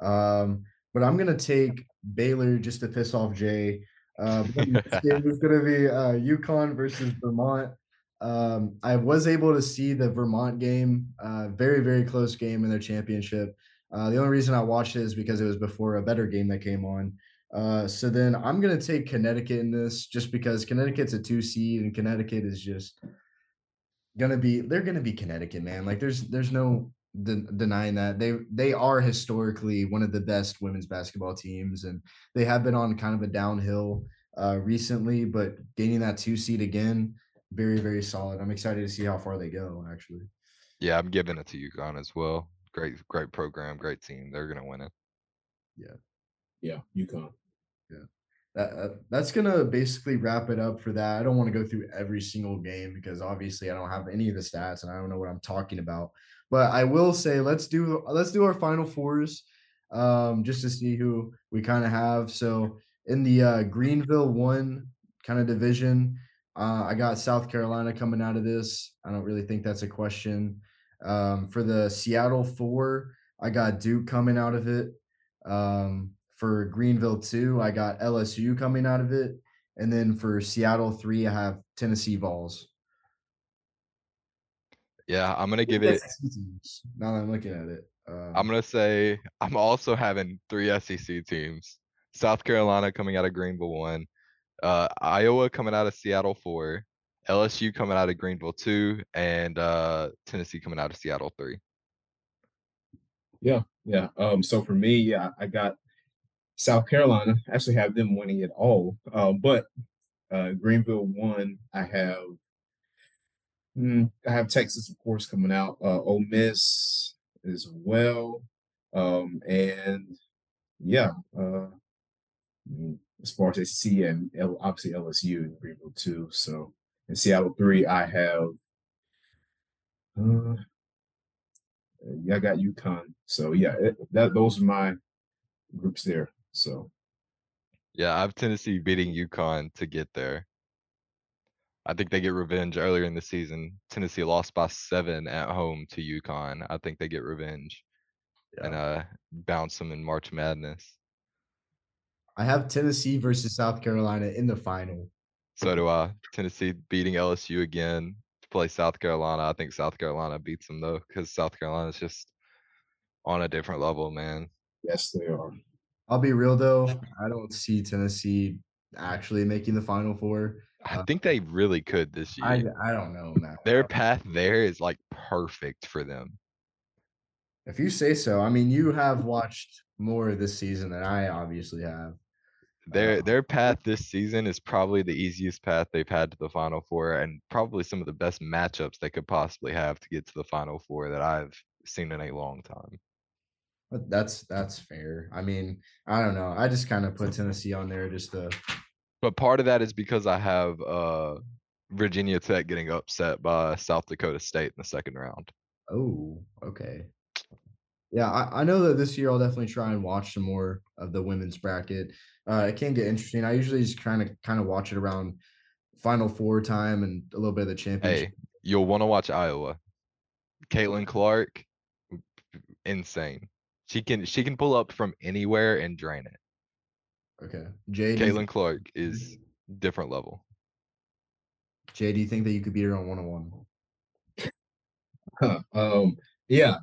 Um, but I'm gonna take Baylor just to piss off Jay. Uh, next game is gonna be uh, UConn versus Vermont. Um, I was able to see the Vermont game, uh, very very close game in their championship. Uh, the only reason I watched it is because it was before a better game that came on. Uh, so then I'm gonna take Connecticut in this just because Connecticut's a two seed and Connecticut is just gonna be they're gonna be Connecticut, man. Like there's there's no de- denying that they they are historically one of the best women's basketball teams, and they have been on kind of a downhill uh, recently, but gaining that two seed again, very very solid. I'm excited to see how far they go. Actually, Yeah, I'm giving it to UConn as well. Great great program, great team. They're gonna win it. yeah, Yeah, UConn. Yeah. That, uh, that's gonna basically wrap it up for that. I don't want to go through every single game because obviously I don't have any of the stats and I don't know what I'm talking about. But I will say let's do let's do our final fours, um, just to see who we kind of have. So in the uh, Greenville one kind of division, uh, I got South Carolina coming out of this. I don't really think that's a question. Um, for the Seattle four, I got Duke coming out of it. Um, for Greenville two, I got LSU coming out of it, and then for Seattle three, I have Tennessee Vols. Yeah, I'm gonna give it. Teams, Now that I'm looking at it, um, I'm gonna say I'm also having three SEC teams. South Carolina coming out of Greenville one, uh, Iowa coming out of Seattle four, LSU coming out of Greenville two, and uh, Tennessee coming out of Seattle three. Yeah, yeah. Um, so for me, yeah, I got South Carolina. Actually have them winning it all. Um, but uh Greenville one, I have mm, I have Texas, of course, coming out, uh Ole Miss as well. Um, and yeah, uh mm, as far as SEC and L, obviously LSU and Greenville two. So in Seattle three, I have uh yeah, I got UConn. So yeah, it, that those are my groups there. So Yeah, I have Tennessee beating UConn to get there. I think they get revenge earlier in the season. Tennessee lost by seven at home to UConn. I think they get revenge and uh bounce them in March Madness. I have Tennessee versus South Carolina in the final. So do I. Tennessee beating LSU again to play South Carolina. I think South Carolina beats them though, because South Carolina's just on a different level, man. yes, they are. I'll be real though, I don't see Tennessee actually making the final four. I Uh, think they really could this I year. I don't know, man. Their path there is like perfect for them. If you say so, I mean you have watched more this season than I obviously have. Their Uh, their path this season is probably the easiest path they've had to the final four and probably some of the best matchups they could possibly have to get to the final four that I've seen in a long time. But that's that's fair. I mean, I don't know. I just kind of put Tennessee on there just to But part of that is because I have uh Virginia Tech getting upset by South Dakota State in the second round. Oh, okay. Yeah, I, I know that this year I'll definitely try and watch some more of the women's bracket. Uh, it can get interesting. I usually just kind of kind of watch it around Final Four time and a little bit of the championship. Hey, you'll want to watch Iowa. Caitlin Clark, insane. She can she can pull up from anywhere and drain it. Okay, Jay, Caitlin Clark is different level. Jay, do you think that you could beat her on one on one? Huh, um, yeah.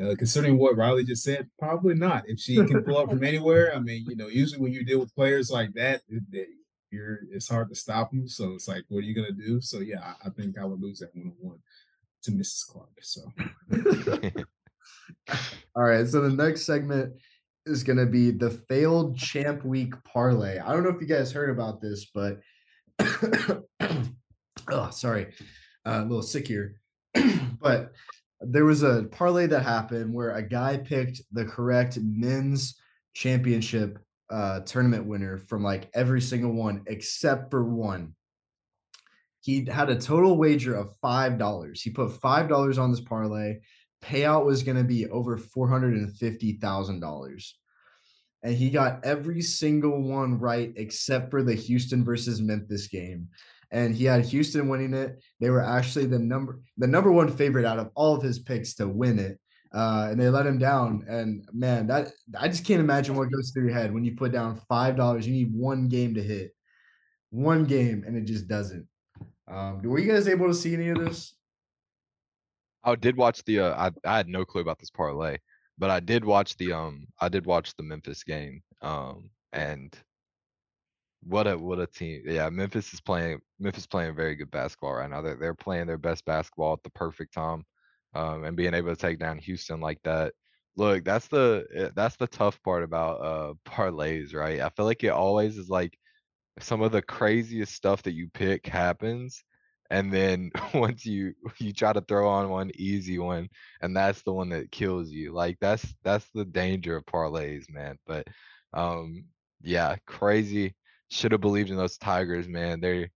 Uh, considering what Riley just said, probably not. If she can pull up from anywhere, I mean, you know, usually when you deal with players like that, it- they- you're it's hard to stop them. So it's like, what are you gonna do? So yeah, I, I think I would lose that one on one to Mrs. Clark. So All right, so the next segment is going to be the failed champ week parlay. I don't know if you guys heard about this, but oh, sorry, uh, a little sick here. but there was a parlay that happened where a guy picked the correct men's championship uh, tournament winner from like every single one except for one. He had a total wager of five dollars. He put five dollars on this parlay payout was going to be over $450,000. And he got every single one right except for the Houston versus Memphis game. And he had Houston winning it. They were actually the number the number one favorite out of all of his picks to win it. Uh, and they let him down. And man, that I just can't imagine what goes through your head when you put down five dollars. You need one game to hit, one game, and it just doesn't. Um, were you guys able to see any of this? I did watch the uh, I I had no clue about this parlay, but I did watch the um I did watch the Memphis game. Um and what a what a team. Yeah, Memphis is playing Memphis playing very good basketball right now. They're they're playing their best basketball at the perfect time. Um and being able to take down Houston like that. Look, that's the eh, that's the tough part about uh parlays, right? I feel like it always is like some of the craziest stuff that you pick happens and then once you you try to throw on one easy one and that's the one that kills you like that's that's the danger of parlays man but um yeah crazy should have believed in those tigers man they're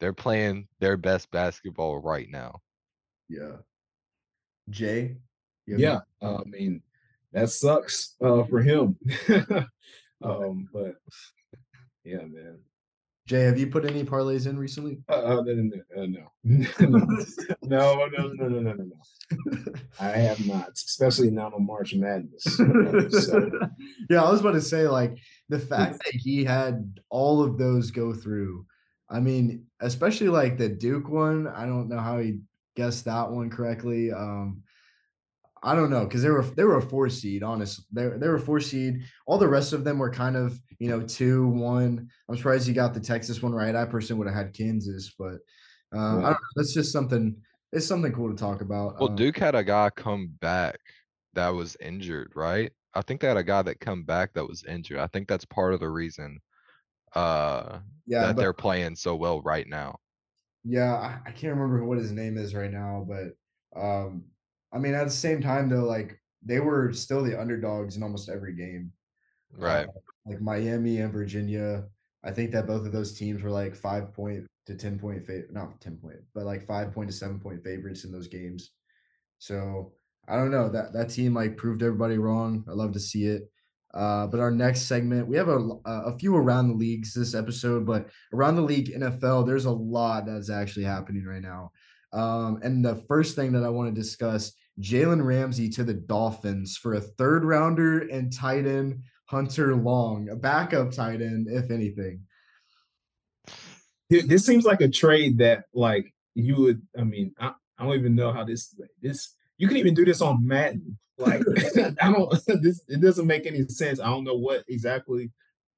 they're playing their best basketball right now Yeah. Jay? yeah, uh, I mean, that sucks uh, for him. um, but yeah, man. Jay, have you put any parlays in recently? Uh, uh, no, no, uh, no. no, no, no, no, no, no, no. I have not, especially now on March Madness. So, yeah, I was about to say, like, the fact that he had all of those go through. I mean, especially like the Duke one. I don't know how he guessed that one correctly. Um, I don't know because they were they were a four seed. Honest, they they were a four seed. All the rest of them were kind of you know two one. I'm surprised you got the Texas one right. I personally would have had Kansas, but uh, I don't Yeah. know. That's just something. It's something cool to talk about. well Um, duke had a guy come back that was injured right i think they had a guy that come back that was injured i think that's part of the reason uh yeah, that but they're playing so well right now Yeah, I, I can't remember what his name is right now, but um, I mean, at the same time though, like they were still the underdogs in almost every game. right Uh, like Miami and Virginia, I think that both of those teams were like five point to ten point fav not ten point, but like five point to seven point favorites in those games. So I don't know that that team like proved everybody wrong. I love to see it. Uh, but our next segment, we have a a few around the leagues this episode, but around the league NFL, there's a lot that's actually happening right now. Um, and the first thing that I want to discuss, Jalen Ramsey to the Dolphins for a third rounder and tight end Hunter Long, a backup tight end, if anything. This seems like a trade that like you would. I mean, I, I don't even know how this this you can even do this on Madden. Like I don't this it doesn't make any sense. I don't know what exactly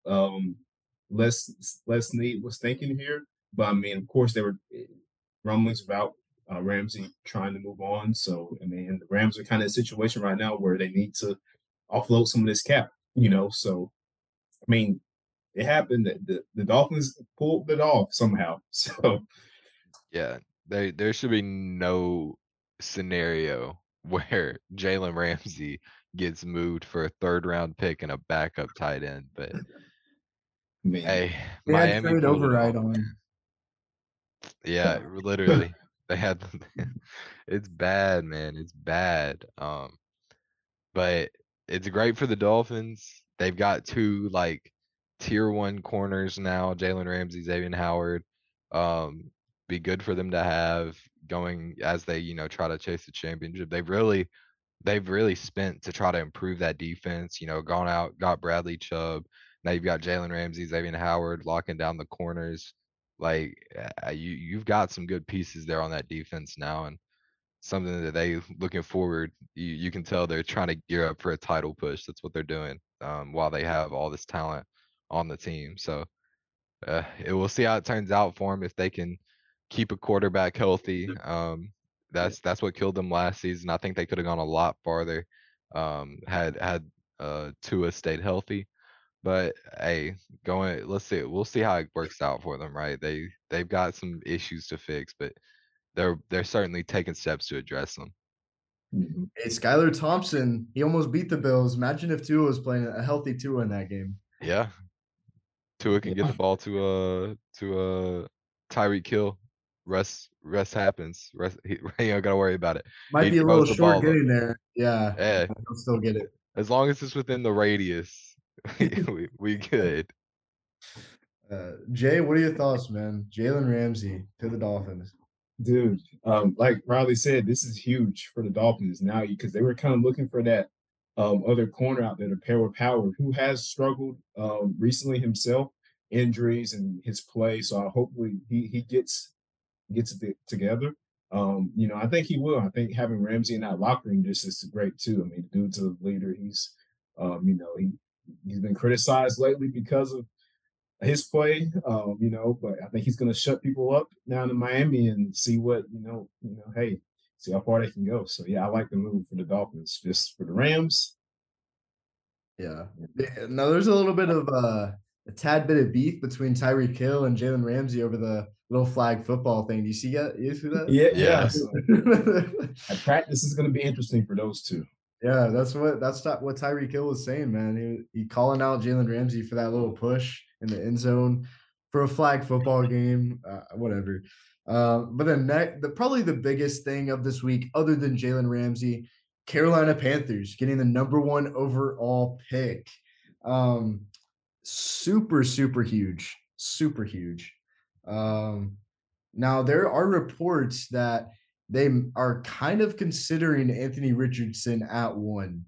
um Les Les Snead was thinking here. But I mean, of course, there were eh, rumblings about uh, Ramsey trying to move on. So I mean, the Rams are kind of in a situation right now where they need to offload some of this cap. You know, so I mean, it happened that the, the Dolphins pulled it off somehow. So yeah, there there should be no scenario where Jalen Ramsey gets moved for a third round pick and a backup tight end, but Man. hey, they Miami had override on. Yeah, literally. They had it's bad, man. It's bad. Um but it's great for the Dolphins. They've got two like tier one corners now, Jalen Ramsey, Xavier Howard. Um, be good for them to have going as they, you know, try to chase the championship. They've really they've really spent to try to improve that defense, you know, gone out, got Bradley Chubb. Now you've got Jalen Ramsey, Xavier Howard locking down the corners. Like uh, you you've got some good pieces there on that defense now and something that they looking forward you, you can tell they're trying to gear up for a title push. That's what they're doing. Um, while they have all this talent on the team. So uh, it, we'll see how it turns out for them if they can keep a quarterback healthy. Um, that's that's what killed them last season. I think they could have gone a lot farther um, had had uh, Tua stayed healthy. But hey, going let's see. We'll see how it works out for them. Right? They they've got some issues to fix, but they're they're certainly taking steps to address them. Mm-hmm. Hey, Skylar Thompson, he almost beat the Bills. Imagine if Tua was playing a healthy Tua in that game. Yeah, Tua can get the ball to uh to uh Tyreek Hill. Rest rest happens. Rest he, he don't gotta worry about it. Might he be a little short getting there. Yeah. Yeah. I'll still get it. As long as it's within the radius, we, we good. Uh, Jay, what are your thoughts, man? Jalen Ramsey to the Dolphins. Dude, um, like Riley said, this is huge for the Dolphins now because they were kind of looking for that um, other corner out there to pair with Howard, who has struggled um, recently himself, injuries and his play. So I hopefully he he gets gets it together. Um, you know, I think he will. I think having Ramsey in that locker room just is great too. I mean, the dude's a leader. He's, um, you know, he he's been criticized lately because of his play. Um, you know, but I think he's going to shut people up down in Miami and see what you know. You know, hey, see how far they can go. So yeah, I like the move for the Dolphins. Just for the Rams. Yeah. Now there's a little bit of uh, a tad bit of beef between Tyreek Hill and Jalen Ramsey over the little flag football thing. Do you see that? You see that? Yeah, yeah. yeah. practice is going to be interesting for those two. Yeah, that's what that's not what Tyreek Hill was saying, man. He he calling out Jalen Ramsey for that little push in the end zone for a flag football game, uh, whatever. Uh, but then next, the probably the biggest thing of this week, other than Jalen Ramsey, Carolina Panthers getting the number one overall pick. Um, super, super huge, super huge. Um, now there are reports that they are kind of considering Anthony Richardson at one.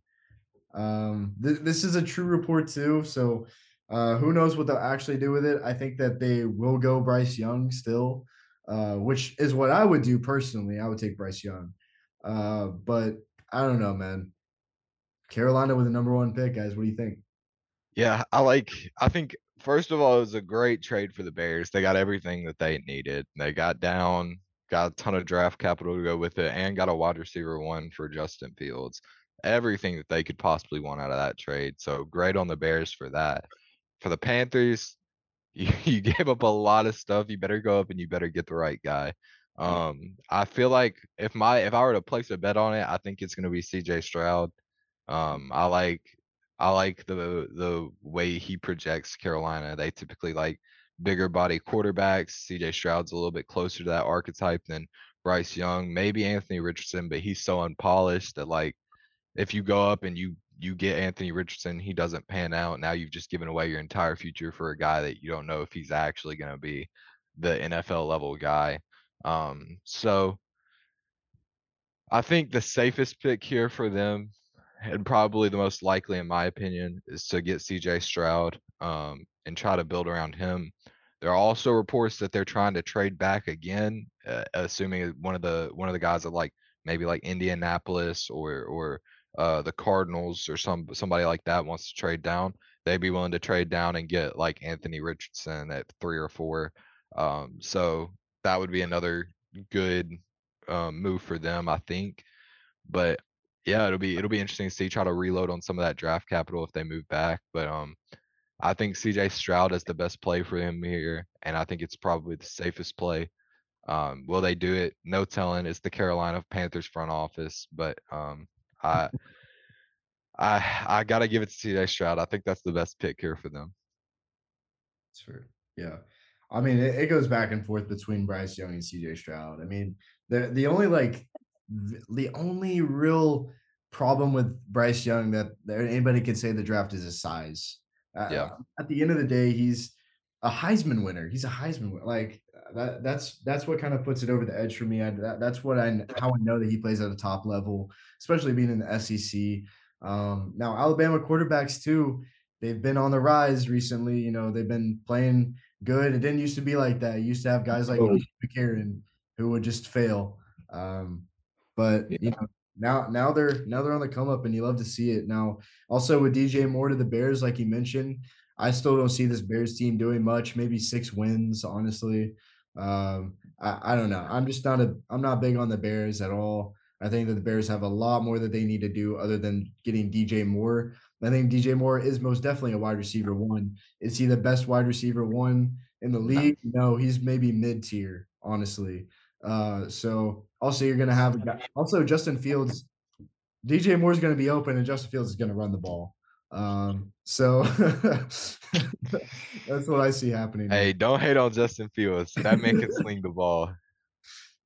Um, th- this is a true report too, so uh, who knows what they'll actually do with it? I think that they will go Bryce Young still uh, which is what I would do personally. I would take Bryce Young. Uh, but I don't know, man. Carolina with the number one pick, guys. What do you think? Yeah, I like. I think first of all, it was a great trade for the Bears. They got everything that they needed. They got down, got a ton of draft capital to go with it, and got a wide receiver one for Justin Fields. Everything that they could possibly want out of that trade. So great on the Bears for that. For the Panthers, you, you gave up a lot of stuff. You better go up and you better get the right guy. Um, I feel like if my if I were to place a bet on it, I think it's gonna be CJ Stroud. Um, I like I like the the way he projects Carolina. They typically like bigger body quarterbacks. CJ Stroud's a little bit closer to that archetype than Bryce Young, maybe Anthony Richardson, but he's so unpolished that like if you go up and you you get Anthony Richardson, he doesn't pan out. Now you've just given away your entire future for a guy that you don't know if he's actually going to be the NFL level guy. Um, so I think the safest pick here for them, and probably the most likely, in my opinion, is to get CJ Stroud um, and try to build around him. There are also reports that they're trying to trade back again, uh, assuming one of the one of the guys that like maybe like Indianapolis or or uh, the Cardinals or some somebody like that wants to trade down. They'd be willing to trade down and get like Anthony Richardson at three or four. Um, so that would be another good um, move for them, I think. But yeah, it'll be it'll be interesting to see try to reload on some of that draft capital if they move back. But um, I think CJ Stroud is the best play for him here, and I think it's probably the safest play. Um, will they do it? No telling. It's the Carolina Panthers front office, but um, I I I gotta give it to CJ Stroud. I think that's the best pick here for them. Sure. Yeah. I mean, it, it goes back and forth between Bryce Young and CJ Stroud. I mean, the the only like the only real problem with Bryce Young that, that anybody could say the draft is his size. Uh, Yeah. At the end of the day, he's a Heisman winner. He's a Heisman winner. Like that. That's that's what kind of puts it over the edge for me. I, that, that's what I how I know that he plays at a top level, especially being in the SEC. Um, now Alabama quarterbacks too. They've been on the rise recently. You know, they've been playing good. It didn't used to be like that. It used to have guys like Oh. McCarron who would just fail. Um, but you know, now now they're now they're on the come up, and you love to see it. Now, also with DJ Moore to the Bears, like you mentioned, I still don't see this Bears team doing much. Maybe six wins, honestly. Um, I, I don't know. I'm just not a I'm not big on the Bears at all. I think that the Bears have a lot more that they need to do other than getting DJ Moore. I think DJ Moore is most definitely a wide receiver one. Is he the best wide receiver one in the league? No, he's maybe mid tier, honestly. Uh, so also you're gonna have also Justin Fields. DJ Moore's gonna be open, and Justin Fields is gonna run the ball. Um, so that's what I see happening. here. Hey, don't hate on Justin Fields. That man can sling the ball.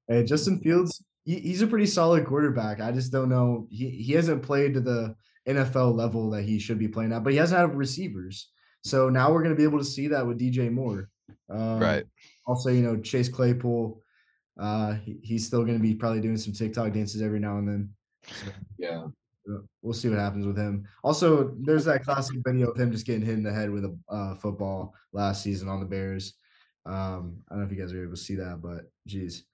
Hey, Justin Fields, he, he's a pretty solid quarterback. I just don't know. He he hasn't played to the NFL level that he should be playing at, but he hasn't had receivers. So now we're going to be able to see that with DJ Moore. Um, Right. Also, you know, Chase Claypool, uh, he, he's still going to be probably doing some TikTok dances every now and then. So, Yeah. uh, we'll see what happens with him. Also, there's that classic video of him just getting hit in the head with a uh, football last season on the Bears. Um, I don't know if you guys are able to see that, but geez.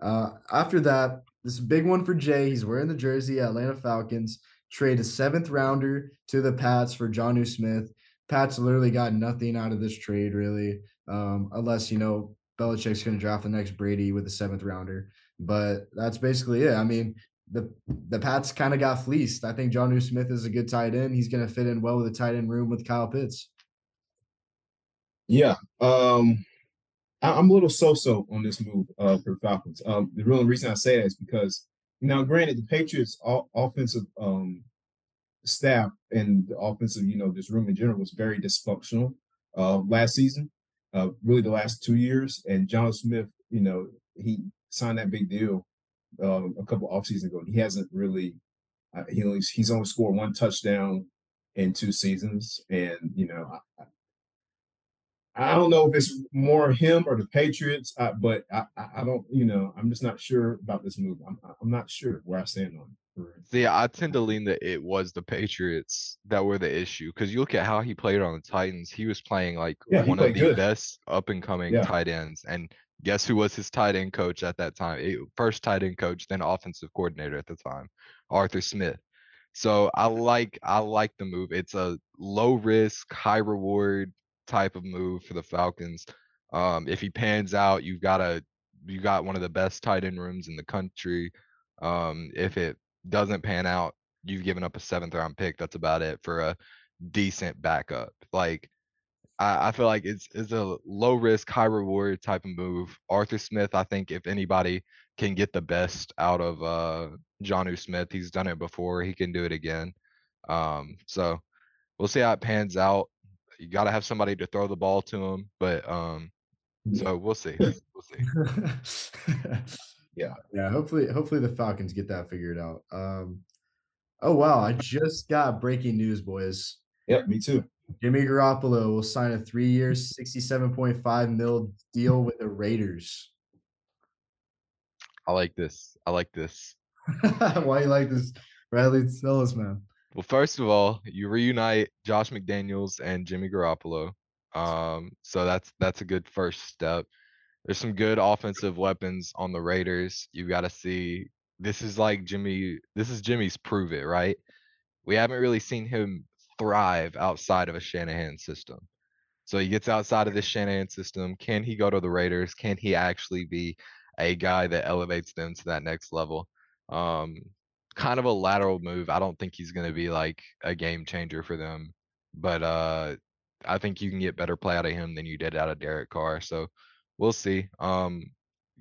Uh, after that, this big one for Jay. He's wearing the jersey. Atlanta Falcons trade a seventh rounder to the Pats for Jonnu Smith. Pats literally got nothing out of this trade, really, um, unless you know Belichick's going to draft the next Brady with the seventh rounder. But that's basically it. I mean, the the Pats kind of got fleeced. I think Jonnu Smith is a good tight end. He's going to fit in well with the tight end room with Kyle Pitts. Yeah. Um, I, I'm a little so-so on this move uh, for Falcons. Um, the real reason I say that is because now, granted, the Patriots' offensive um, staff and the offensive, you know, this room in general was very dysfunctional uh, last season. Uh, really, the last two years, and John Smith, you know, he signed that big deal um, a couple off seasons ago. And He hasn't really. Uh, he only, he's only scored one touchdown in two seasons, and you know, I, I don't know if it's more him or the Patriots, uh, but I, I, don't, you know, I'm just not sure about this move. I'm, I'm not sure where I stand on it. See, I tend to lean that it was the Patriots that were the issue because you look at how he played on the Titans. He was playing like Yeah, one of the good. best up and coming Yeah. tight ends. And guess who was his tight end coach at that time? Eh, First tight end coach, then offensive coordinator at the time, Arthur Smith. So I like I like the move. It's a low risk, high reward type of move for the Falcons. Um, if he pans out, you've got a you got one of the best tight end rooms in the country. Um, if it doesn't pan out, you've given up a seventh round pick. That's about it for a decent backup. Like I, I feel like it's it's a low risk, high reward type of move. Arthur Smith, I think if anybody can get the best out of uh Jonnu Smith, he's done it before. He can do it again. Um, so we'll see how it pans out. You gotta have somebody to throw the ball to him, but um so we'll see. We'll see. Yeah. Yeah. Hopefully, hopefully the Falcons get that figured out. Um, oh wow, I just got breaking news, boys. Yep, me too. Jimmy Garoppolo will sign a three-year, sixty-seven point five mil deal with the Raiders. I like this. I like this. Why you like this, Bradley? Tell us, man. Well, first of all, you reunite Josh McDaniels and Jimmy Garoppolo. Um, so that's that's a good first step. There's some good offensive weapons on the Raiders. You got to see. This is like Jimmy. This is Jimmy's prove it, right? We haven't really seen him thrive outside of a Shanahan system. So he gets outside of this Shanahan system. Can he go to the Raiders? Can he actually be a guy that elevates them to that next level? Um, kind of a lateral move. I don't think he's going to be like a game changer for them, but uh, I think you can get better play out of him than you did out of Derek Carr. So we'll see. Um,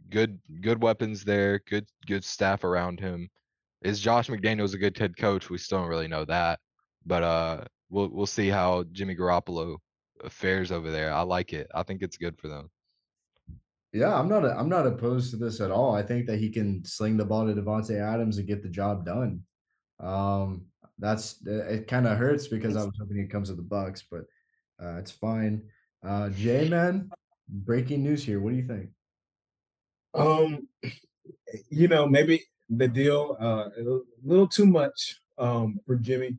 good good weapons there. Good good staff around him. Is Josh McDaniels a good head coach? We still don't really know that, but uh, we'll we'll see how Jimmy Garoppolo fares over there. I like it. I think it's good for them. Yeah, I'm not. I'm not opposed to this at all. I think that he can sling the ball to Davante Adams and get the job done. Um, that's it. Kind of hurts because I was hoping he comes to the Bucs, but uh, it's fine. Uh, J man, breaking news here. What do you think? Um, you know, maybe the deal uh, a little too much um, for Jimmy,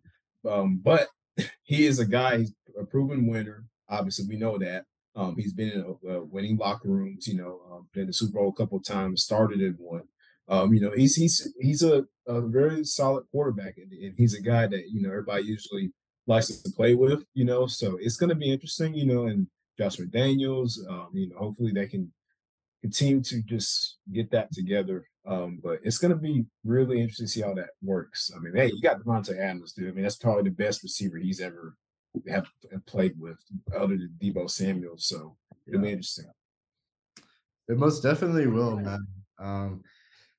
um, but he is a guy. He's a proven winner. Obviously, we know that. Um, he's been in a, winning locker rooms. You know, um, been in the Super Bowl a couple of times. Started in one. Um, you know, he's he's he's a, a very solid quarterback, and, and, he's a guy that you know everybody usually likes to play with. You know, so it's going to be interesting. You know, and Josh McDaniels. Um, you know, hopefully they can continue to just get that together. Um, but it's going to be really interesting to see how that works. I mean, hey, you got Davante Adams, dude. I mean, that's probably the best receiver he's ever have, have played with, other than Deebo Samuel. So it'll be interesting. It most definitely will, man. Um,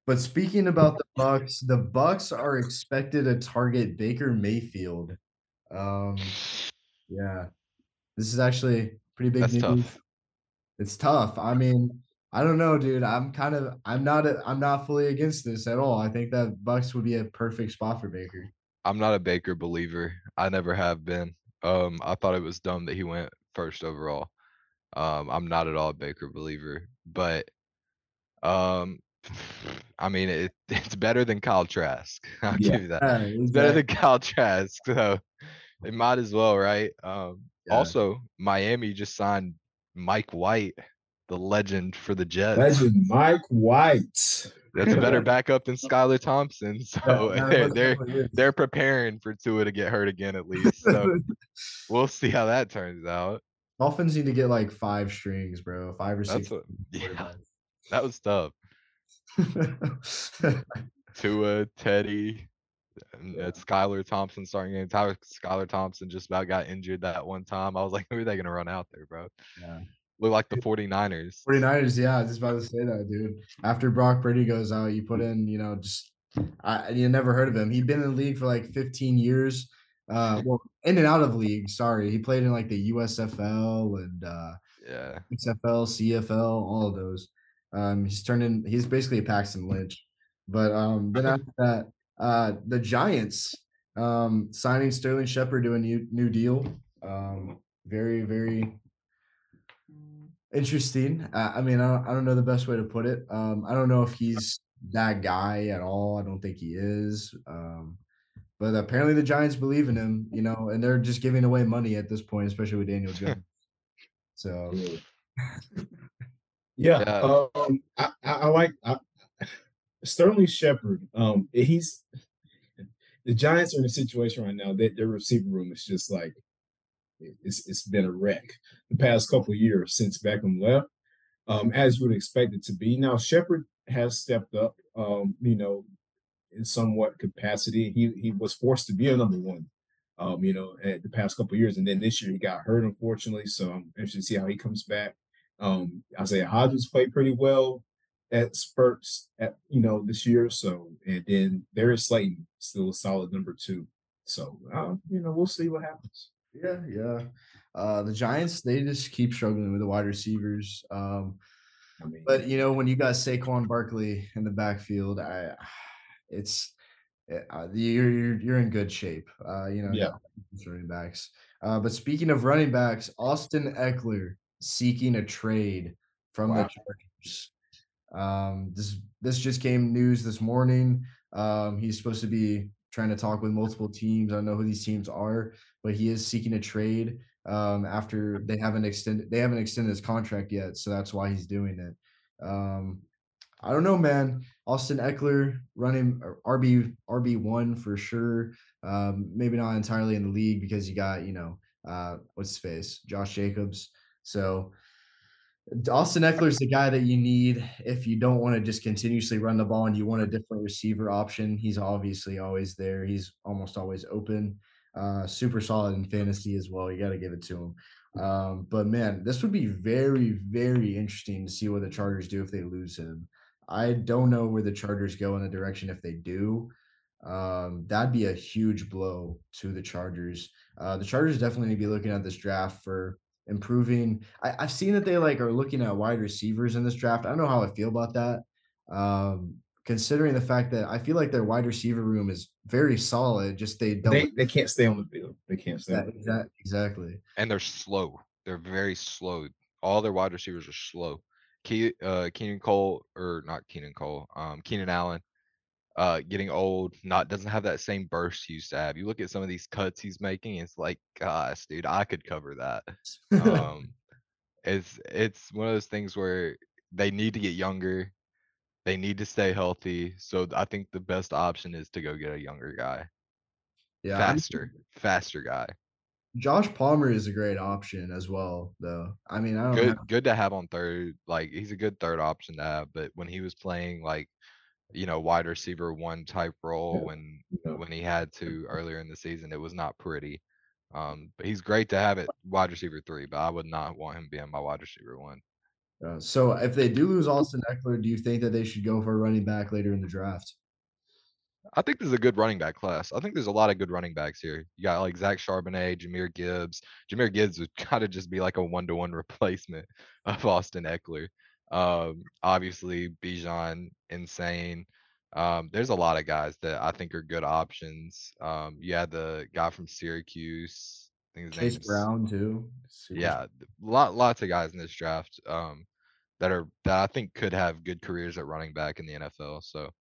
but speaking about the Bucs, the Bucs are expected to target Baker Mayfield. Um, yeah, this is actually pretty big That's news. tough. It's tough. I mean, I don't know, dude. I'm kind of I'm not I'm not fully against this at all. I think that Bucs would be a perfect spot for Baker. I'm not a Baker believer. I never have been. Um, I thought it was dumb that he went first overall. Um, I'm not at all a Baker believer, but um, I mean it, it's better than Kyle Trask. I'll Yeah. give you that. Yeah, It's better than Kyle Trask, so it might as well, right? Um, Yeah. also Miami just signed Mike White, the legend for the Jets. Legend Mike White. That's a better backup than Skylar Thompson. So they're they're they're preparing for Tua to get hurt again at least. So we'll see how that turns out. Dolphins need to get like five strings, bro. Five or six. What, yeah, that was tough. Tua, Teddy, and Yeah. that's Skylar Thompson starting game. Tyler Skylar Thompson just about got injured that one time. I was like, who are they gonna run out there, bro? yeah. Look like the 49ers. 49ers, yeah, I was just about to say that, dude. After Brock Purdy goes out, you put in, you know, just I you never heard of him. He'd been in the league for like 15 years. Uh well, in and out of league, sorry. He played in like the USFL and uh Yeah. XFL, CFL, all of those. Um he's turned in he's basically a Paxton Lynch. But um then after that, uh the Giants um signing Sterling Shepard to a new new deal. Um very, very interesting. Uh, I mean, I don't, I don't know the best way to put it. Um, I don't know if he's that guy at all. I don't think he is. Um, but apparently the Giants believe in him, you know, and they're just giving away money at this point, especially with Daniel Jones. So Yeah, Yeah. um, I, I, I like I, Sterling Shepard. Um, he's the Giants are in a situation right now that their receiver room is just like it's it's been a wreck the past couple years since Beckham left. Um, as you would expect it to be. Now Shepard has stepped up. Um, you know, in somewhat capacity. He he was forced to be a number one. Um, you know, at the past couple years, and then this year he got hurt, unfortunately. So I'm interested to see how he comes back. Um, Isaiah Hodgins played pretty well at spurts at you know this year. or So and then there is Slayton still a solid number two. So uh, you know we'll see what happens. yeah, yeah. Uh, the Giants they just keep struggling with the wide receivers. Um, I mean, but you know, when you got Saquon Barkley in the backfield, I it's eh, uh, you're, you're you're in good shape. Uh, you know, yeah, running backs. Uh, but speaking of running backs, Austin Ekeler seeking a trade from wow. the Chargers. Um, this this just came news this morning. Um, he's supposed to be trying to talk with multiple teams. I don't know who these teams are, but he is seeking a trade um, after they haven't extended they haven't extended his contract yet, so that's why he's doing it. Um, I don't know, man. Austin Ekeler running RB RB one for sure. Um, maybe not entirely in the league because you got you know uh, what's his face, Josh Jacobs. So Austin Ekeler is the guy that you need if you don't want to just continuously run the ball and you want a different receiver option. He's obviously always there. He's almost always open. Uh, super solid in fantasy as well. You got to give it to him. Um, but man, this would be very, very interesting to see what the Chargers do if they lose him. I don't know where the Chargers go in the direction if they do. Um, that'd be a huge blow to the Chargers. Uh, the Chargers definitely need to be looking at this draft for improving. I, have seen that they like are looking at wide receivers in this draft. I don't know how I feel about that. Um, considering the fact that I feel like their wide receiver room is very solid, just they don't they, they can't stay on the field. They can't stay. That, exactly. And they're slow. They're very slow. All their wide receivers are slow. Key, uh, Keenan Cole or not Keenan Cole, um, Keenan Allen uh, getting old, not doesn't have that same burst he used to have. You look at some of these cuts he's making, it's like, gosh, dude, I could cover that. Um, it's it's one of those things where they need to get younger, they need to stay healthy. So I think the best option is to go get a younger guy. Yeah, faster, I'm, faster guy. Josh Palmer is a great option as well, though. I mean, I don't good, have... good to have on third. Like he's a good third option to have. But when he was playing like you know, wide receiver one type role yeah. when yeah. when he had to earlier in the season. It was not pretty. Um, but he's great to have it wide receiver three, but I would not want him being my wide receiver one. Uh, so if they do lose Austin Ekeler, do you think that they should go for a running back later in the draft? I think this is a good running back class. I think there's a lot of good running backs here. You got like Zach Charbonnet, Jahmyr Gibbs. Jahmyr Gibbs would kind of just be like a one to one replacement of Austin Ekeler. Um, obviously, Bijan, insane. Um, there's a lot of guys that I think are good options. Um, you had the guy from Syracuse. I think his Chase Brown too. Super yeah, lot lots of guys in this draft um, that are that I think could have good careers at running back in the NFL. So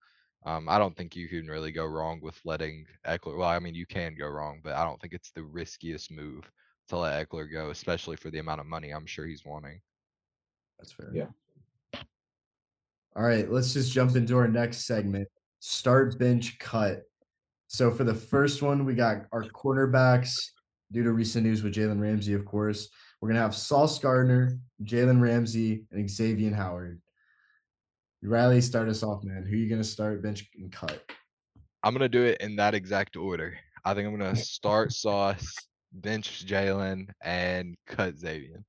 um, I don't think you can really go wrong with letting Ekeler. Well, I mean you can go wrong, but I don't think it's the riskiest move to let Ekeler go, especially for the amount of money I'm sure he's wanting. That's fair. Yeah. All right, let's just jump into our next segment start, bench, cut. So for the first one, we got our quarterbacks due to recent news with Jalen Ramsey, of course. We're going to have Sauce Gardner, Jalen Ramsey, and Xavier Howard. Riley, start us off, man. Who are you going to start, bench, and cut? I'm going to do it in that exact order. I think I'm going to start Sauce, bench Jalen, and cut Xavier.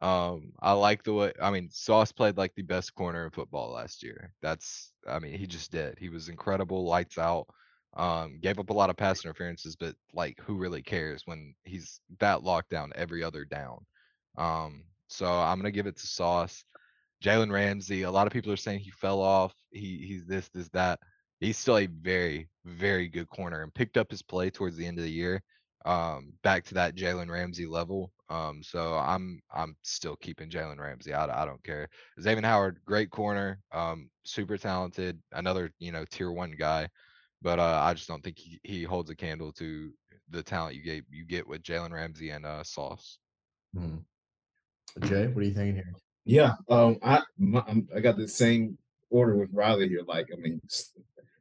Um, I like the way I mean Sauce played like the best corner in football last year. That's I mean, he just did. He was incredible, lights out. Um, gave up a lot of pass interferences, but like who really cares when he's that locked down every other down? Um, so I'm gonna give it to Sauce. Jalen Ramsey, a lot of people are saying he fell off. He he's this, this, that. He's still a very, very good corner and picked up his play towards the end of the year um, back to that Jalen Ramsey level. Um, so I'm I'm still keeping Jalen Ramsey. I, I don't care. Xavier Howard, great corner, um, super talented, another you know tier one guy, but uh, I just don't think he, he holds a candle to the talent you get you get with Jalen Ramsey and uh, Sauce. Mm-hmm. Jay, what are you thinking here? Yeah, um, I my, I got the same order with Riley here. Like, I mean,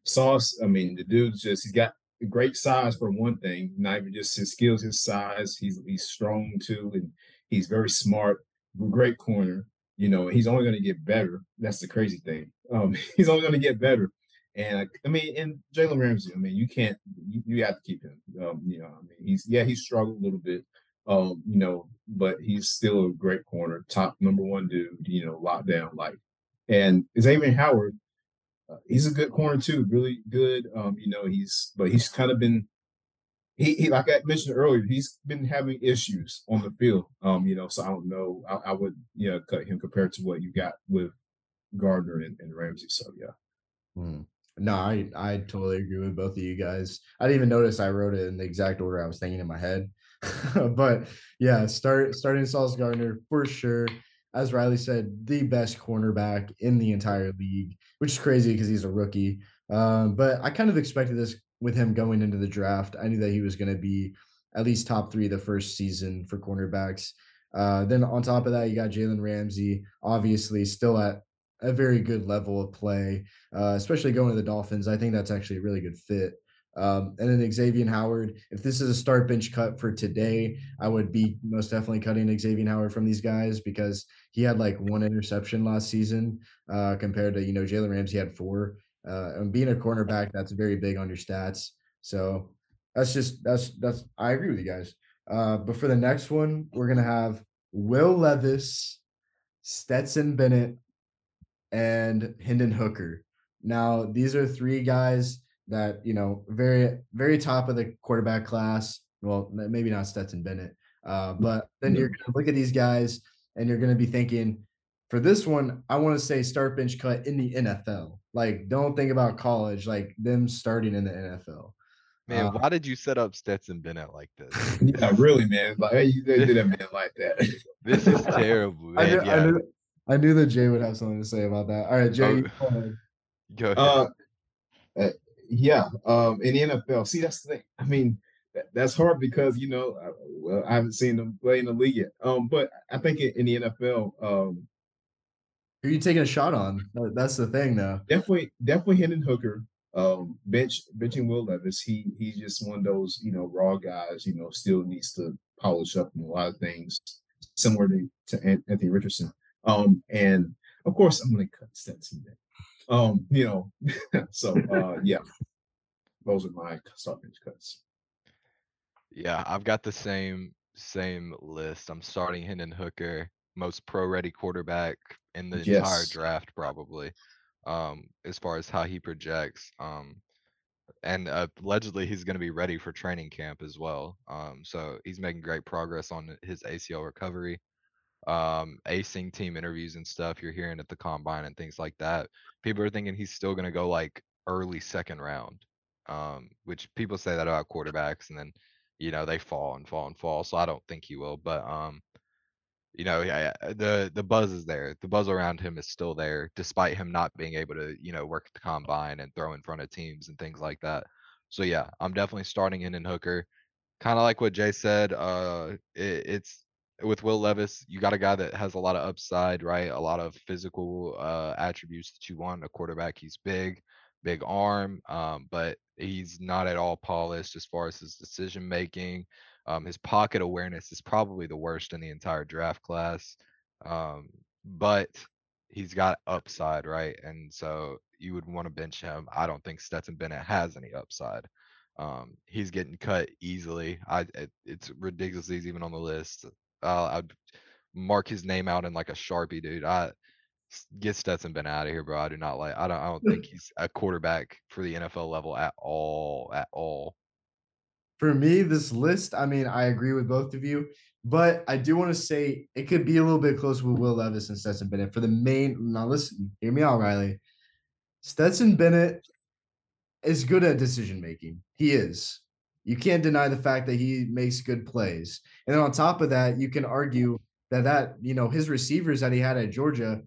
Sauce. I mean, the dude's just he's got great size for one thing, not even just his skills, his size. He's he's strong too, and he's very smart. Great corner. You know, he's only going to get better. That's the crazy thing. Um, he's only going to get better. And I mean, and Jalen Ramsey. I mean, you can't. You, you have to keep him. Um, you know, I mean, he's yeah, he's struggled a little bit. Um, you know, but he's still a great corner, top number one dude. You know, lockdown like. And Xavier Howard, uh, he's a good corner too, really good. Um, you know, he's but he's kind of been he, he like I mentioned earlier, he's been having issues on the field. Um, you know, so I don't know. I, I would you know cut him compared to what you got with Gardner and, and Ramsey. So yeah. Hmm. No, I I totally agree with both of you guys. I didn't even notice I wrote it in the exact order I was thinking in my head. but yeah, start starting Sauce Gardner for sure. As Riley said, the best cornerback in the entire league, which is crazy because he's a rookie. Um, but I kind of expected this with him going into the draft. I knew that he was going to be at least top three the first season for cornerbacks. Uh, then on top of that, you got Jalen Ramsey, obviously still at a very good level of play, uh, especially going to the Dolphins. I think that's actually a really good fit. Um, and then Xavier Howard, if this is a start bench cut for today, I would be most definitely cutting Xavier Howard from these guys because he had like one interception last season uh, compared to, you know, Jalen Ramsey had four. Uh, and being a cornerback, that's very big on your stats. So that's just that's that's I agree with you guys. Uh, but for the next one, we're gonna have Will Levis, Stetson Bennett, and Hendon Hooker. Now, these are three guys that you know very very top of the quarterback class. Well, maybe not Stetson Bennett, uh, but then you're gonna look at these guys and you're gonna be thinking, for this one, I want to say start bench cut in the NFL. Like, don't think about college, like them starting in the NFL. Man, uh, why did you set up Stetson Bennett like this? yeah, really, man. Like you did a man like that. this is terrible, man. I knew, yeah. I knew, I knew, that Jay would have something to say about that. All right, Jay. Oh, go ahead. Go ahead. Uh, uh, yeah, um, in the NFL. See, that's the thing. I mean, that, that's hard because you know, I, well, I haven't seen them play in the league yet. Um, but I think in, in the NFL, um, who are you taking a shot on? That's the thing, though. Definitely, definitely Hendon Hooker. Um, bench benching Will Levis. He he's just one of those you know raw guys. You know, still needs to polish up in a lot of things, similar to, to Anthony Richardson. Um, and of course, I'm going to cut Stetson. Um, you know, so uh, yeah, those are my bench cuts. Yeah, I've got the same same list. I'm starting Hendon Hooker, most pro ready quarterback in the yes. entire draft, probably. Um, as far as how he projects. Um, and uh, allegedly he's going to be ready for training camp as well. Um, so he's making great progress on his ACL recovery. Um, acing team interviews and stuff you're hearing at the combine and things like that. People are thinking he's still going to go like early second round, um, which people say that about quarterbacks, and then you know they fall and fall and fall. So I don't think he will, but um, you know, yeah, the the buzz is there. The buzz around him is still there, despite him not being able to, you know, work at the combine and throw in front of teams and things like that. So yeah, I'm definitely starting Hendon Hooker. Kind of like what Jay said. Uh, it, it's with Will Levis, you got a guy that has a lot of upside, right? A lot of physical uh, attributes that you want a quarterback. He's big, big arm, um, but he's not at all polished as far as his decision making. Um, his pocket awareness is probably the worst in the entire draft class, um, but he's got upside, right? And so you would want to bench him. I don't think Stetson Bennett has any upside. Um, he's getting cut easily. I it, it's ridiculous he's even on the list. Uh, I'd mark his name out in like a sharpie, dude. I get Stetson Bennett out of here, bro. I do not like. I don't. I don't think he's a quarterback for the NFL level at all. At all for me, this list, I mean, I agree with both of you, but I do want to say it could be a little bit close with Will Levis and Stetson Bennett for the main. Now, listen, hear me out, Riley. Stetson Bennett is good at decision making. He is. You can't deny the fact that he makes good plays. And then on top of that, you can argue that that you know his receivers that he had at Georgia,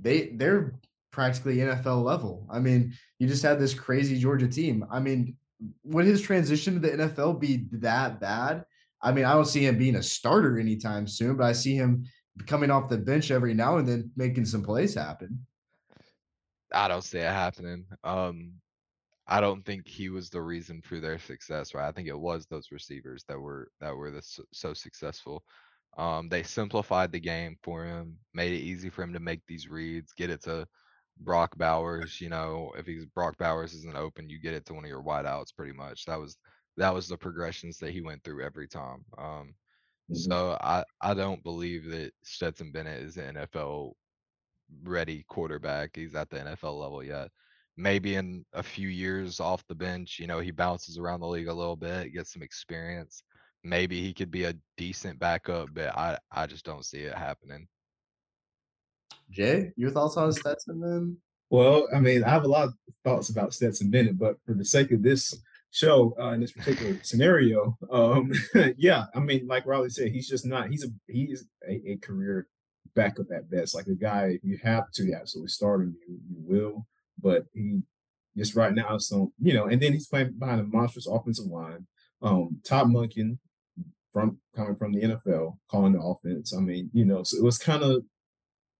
they they're practically NFL level. I mean, you just had this crazy Georgia team. I mean, would his transition to the NFL be that bad? I mean, I don't see him being a starter anytime soon, but I see him coming off the bench every now and then making some plays happen. I don't see it happening. Um, I don't think he was the reason for their success, right? I think it was those receivers that were that were the, so successful. Um, they simplified the game for him, made it easy for him to make these reads, get it to Brock Bowers, you know, if he's Brock Bowers isn't open, you get it to one of your wideouts pretty much. That was that was the progressions that he went through every time. Um, mm-hmm. so I I don't believe that Stetson Bennett is an NFL ready quarterback. He's at the NFL level yet. Maybe in a few years off the bench, you know, he bounces around the league a little bit, gets some experience. Maybe he could be a decent backup, but I I just don't see it happening. Jay, your thoughts on Stetson then? Well, I mean, I have a lot of thoughts about Stetson Bennett, but for the sake of this show, uh, in this particular scenario, um, yeah, I mean, like Riley said, he's just not. He's a he's a, a career backup at best. Like a guy, you have to absolutely start him, you, you will. But he just right now, so you know, and then he's playing behind a monstrous offensive line. Um, Todd Monken from coming from the NFL, calling the offense. I mean, you know, so it was kind of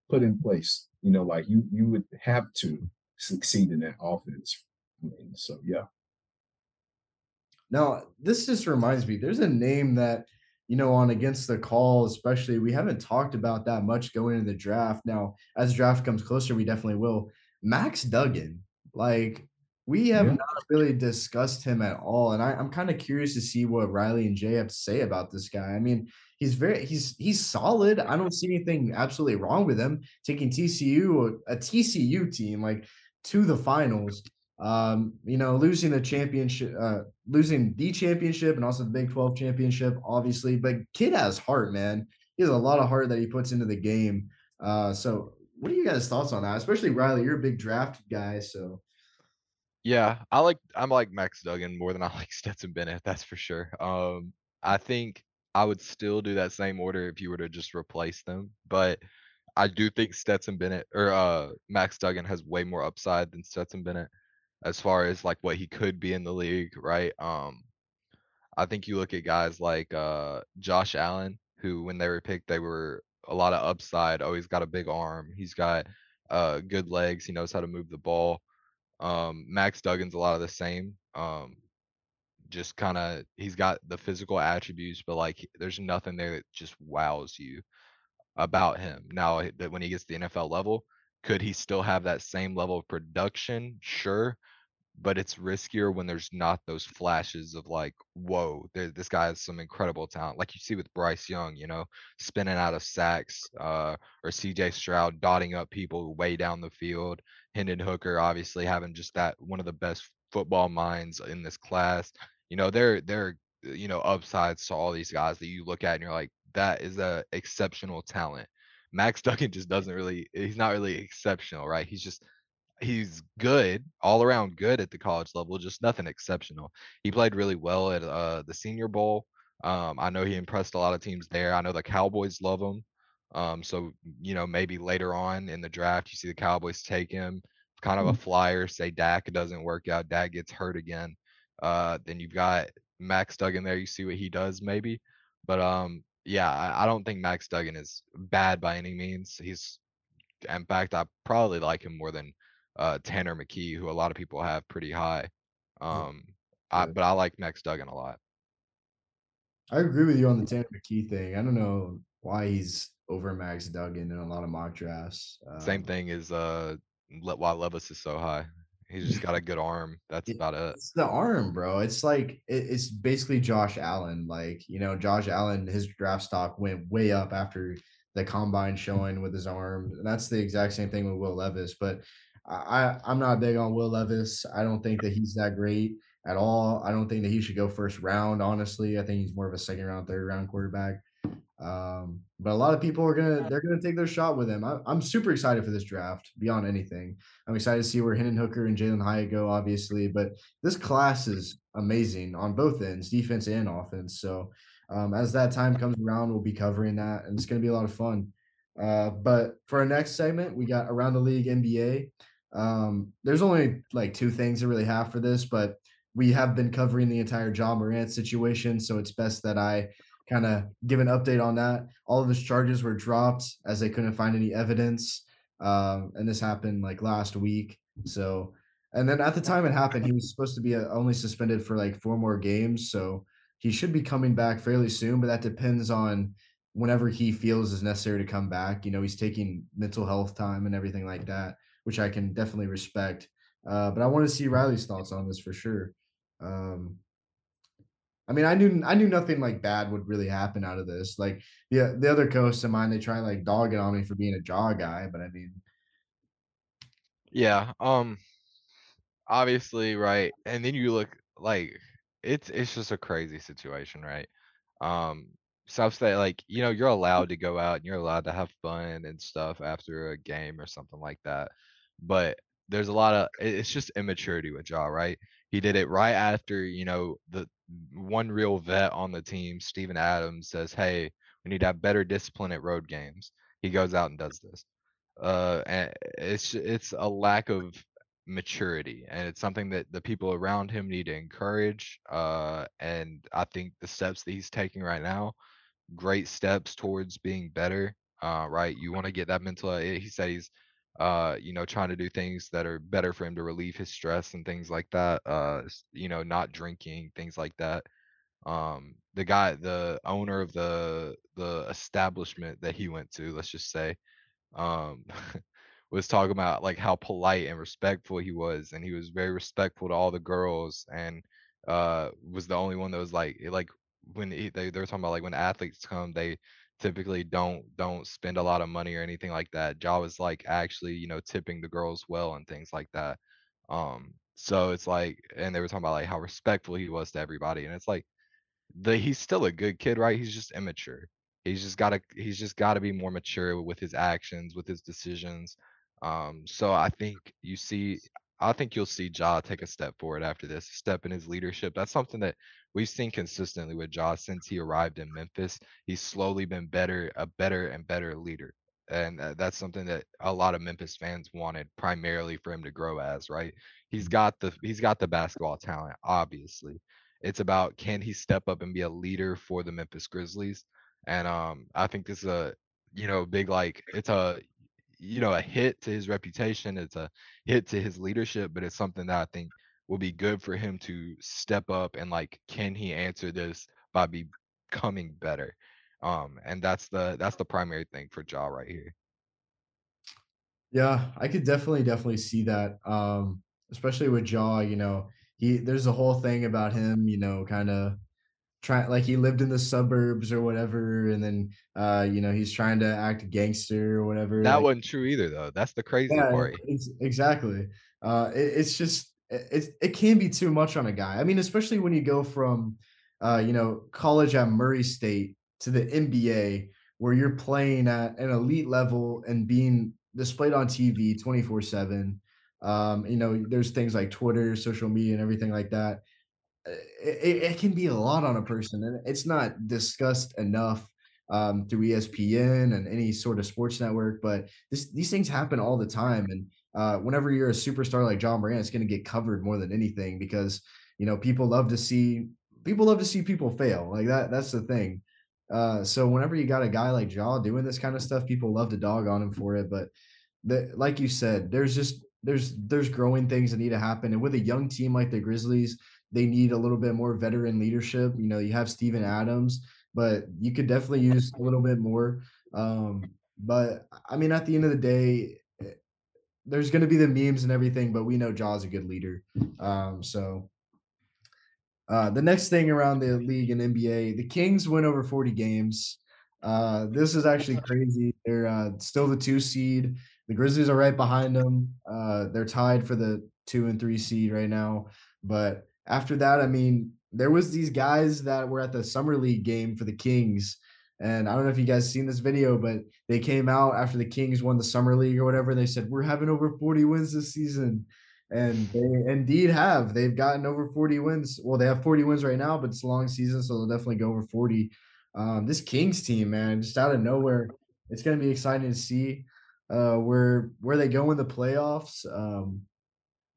put in place. You know, like you you would have to succeed in that offense. I mean, so yeah. Now, this just reminds me, there's a name that, you know, on against the call, especially we haven't talked about that much going into the draft. Now, as draft comes closer, we definitely will. Max Duggan. Like, we have Yeah. not really discussed him at all. And I, I'm kind of curious to see what Riley and Jay have to say about this guy. I mean, he's very he's he's solid. I don't see anything absolutely wrong with him taking TCU, a, a TCU team, like to the finals. Um, you know, losing the championship, uh, losing the championship and also the Big 12 championship, obviously. But kid has heart, man. He has a lot of heart that he puts into the game. Uh, so what are you guys' thoughts on that? Especially Riley, you're a big draft guy, so Yeah, I like I'm like Max Duggan more than I like Stetson Bennett, that's for sure. Um, I think I would still do that same order if you were to just replace them, but I do think Stetson Bennett or uh Max Duggan has way more upside than Stetson Bennett as far as like what he could be in the league, right? Um, I think you look at guys like uh Josh Allen, who when they were picked, they were a lot of upside. Oh, he's got a big arm. He's got uh good legs. He knows how to move the ball. Um, Max Duggan's a lot of the same. Um, just kind of he's got the physical attributes, but like there's nothing there that just wows you about him. Now eh, that when he gets the NFL level, could he still have that same level of production? Sure, but it's riskier when there's not those flashes of like, whoa, there, this guy has some incredible talent, like you see with Bryce Young, you know, spinning out of sacks, uh, or CJ Stroud dotting up people way down the field. Hendon Hooker obviously having just that one of the best football minds in this class. You know, they're they're you know upsides to all these guys that you look at and you're like, that is a exceptional talent. Max Duggan just doesn't really he's not really exceptional, right? He's just he's good, all around good at the college level, just nothing exceptional. He played really well at uh, the Senior Bowl. Um, I know he impressed a lot of teams there. I know the Cowboys love him. Um, so you know maybe later on in the draft, you see the Cowboys take him, kind of a Mhm. flyer. Say Dak doesn't work out, Dak gets hurt again. Uh, then you've got Max Duggan there. You see what he does maybe, but um, yeah, I, I don't think Max Duggan is bad by any means. He's in fact, I probably like him more than uh, Tanner McKee, who a lot of people have pretty high. Um, I, but I like Max Duggan a lot. I agree with you on the Tanner McKee thing. I don't know why he's over Max Duggan in a lot of mock drafts. Same Um, thing as uh, why Levis is so high. He's just got a good arm. That's it, about it. it's the arm, bro. It's like it, it's basically Josh Allen. Like you know, Josh Allen, his draft stock went way up after the combine showing with his arm. And that's the exact same thing with Will Levis. But I, I'm not big on Will Levis. I don't think that he's that great at all. I don't think that he should go first round. Honestly, I think he's more of a second round, third round quarterback. Um, but a lot of people are gonna they're gonna take their shot with him. I, I'm super excited for this draft beyond anything. I'm excited to see where Hendon Hooker and Jalen Hyatt go, obviously. But this class is amazing on both ends, defense and offense. So um, as that time comes around, we'll be covering that, and it's gonna be a lot of fun. Uh, but for our next segment, we got around the league NBA. Um, there's only like two things to really have for this, but we have been covering the entire Ja Morant situation, so it's best that I kind of give an update on that. All of his charges were dropped as they couldn't find any evidence. Um, and this happened like last week. So, and then at the time it happened, he was supposed to be uh only suspended for like four more games. So he should be coming back fairly soon, but that depends on whenever he feels is necessary to come back. You know, he's taking mental health time and everything like that, which I can definitely respect. Uh, but I want to see Riley's thoughts on this for sure. Um, I mean, I knew I knew nothing like bad would really happen out of this. Like the the other coasts of mine, they try like dog it on me for being a Ja guy, but I mean, Yeah. Um. obviously, right? And then you look like it's it's just a crazy situation, right? Um, stuff like you know you're allowed to go out and you're allowed to have fun and stuff after a game or something like that, but there's a lot of it's just immaturity with Ja, right? He did it right after you know the one real vet on the team, Steven Adams, says, "Hey, we need to have better discipline at road games." He goes out and does this. Uh, and it's it's a lack of maturity, and it's something that the people around him need to encourage. Uh, and I think the steps that he's taking right now, great steps towards being better. Uh, right, you want to get that mental. uh, He said he's, uh, you know, trying to do things that are better for him to relieve his stress and things like that. Uh, you know, not drinking, things like that. Um, the guy, the owner of the the establishment that he went to, let's just say um was talking about like how polite and respectful he was and he was very respectful to all the girls and uh was the only one that was like like when he, they, they were talking about like when athletes come they typically don't don't spend a lot of money or anything like that Ja was like actually you know tipping the girls well and things like that um so it's like and they were talking about like how respectful he was to everybody and it's like the he's still a good kid, right? He's just immature. He's just gotta he's just gotta be more mature with his actions, with his decisions. Um, so I think you see I think you'll see Ja take a step forward after this, step in his leadership. That's something that we've seen consistently with Ja since he arrived in Memphis. He's slowly been better, a better and better leader. And uh, that's something that a lot of Memphis fans wanted primarily for him to grow as, right? He's got the he's got the basketball talent, obviously it's about can he step up and be a leader for the Memphis Grizzlies? And um, I think this is a you know big like it's a you know a hit to his reputation. It's a hit to his leadership, but it's something that I think will be good for him to step up and like can he answer this by becoming better? Um, and that's the that's the primary thing for Ja right here. Yeah, I could definitely, definitely see that. Um, especially with Ja, you know, he there's a whole thing about him, you know, kind of trying like he lived in the suburbs or whatever, and then uh, you know, he's trying to act gangster or whatever. That Like, wasn't true either though. That's the crazy yeah, part. it's, exactly. Uh, it, it's just it, it can be too much on a guy. I mean, especially when you go from uh, you know, college at Murray State to the NBA where you're playing at an elite level and being displayed on TV 24/7. Um, you know, there's things like Twitter, social media, and everything like that it, it can be a lot on a person, and it's not discussed enough um, through ESPN and any sort of sports network. But this, these things happen all the time, and uh, whenever you're a superstar like Ja Morant, it's going to get covered more than anything because you know people love to see people love to see people fail. Like that, that's the thing. Uh, so whenever you got a guy like Ja doing this kind of stuff, people love to dog on him for it. But the, like you said, there's just there's there's growing things that need to happen, and with a young team like the Grizzlies, they need a little bit more veteran leadership. You know, you have Steven Adams, but you could definitely use a little bit more. Um, but I mean, at the end of the day, eh, there's going to be the memes and everything, but we know Ja's is a good leader. Um, so uh, the next thing around the league and NBA, the Kings win over 40 games. Uh, this is actually crazy. They're uh, still the two seed. The Grizzlies are right behind them. Uh, they're tied for the two and three seed right now. But after that, I mean, there was these guys that were at the summer league game for the Kings, and I don't know if you guys seen this video, but they came out after the Kings won the summer league or whatever. They said we're having over 40 wins this season, and they indeed have. They've gotten over 40 wins. Well, they have 40 wins right now, but it's a long season, so they'll definitely go over 40. Um, this Kings team, man, just out of nowhere, it's to be exciting to see uh, where where they go in the playoffs. Um,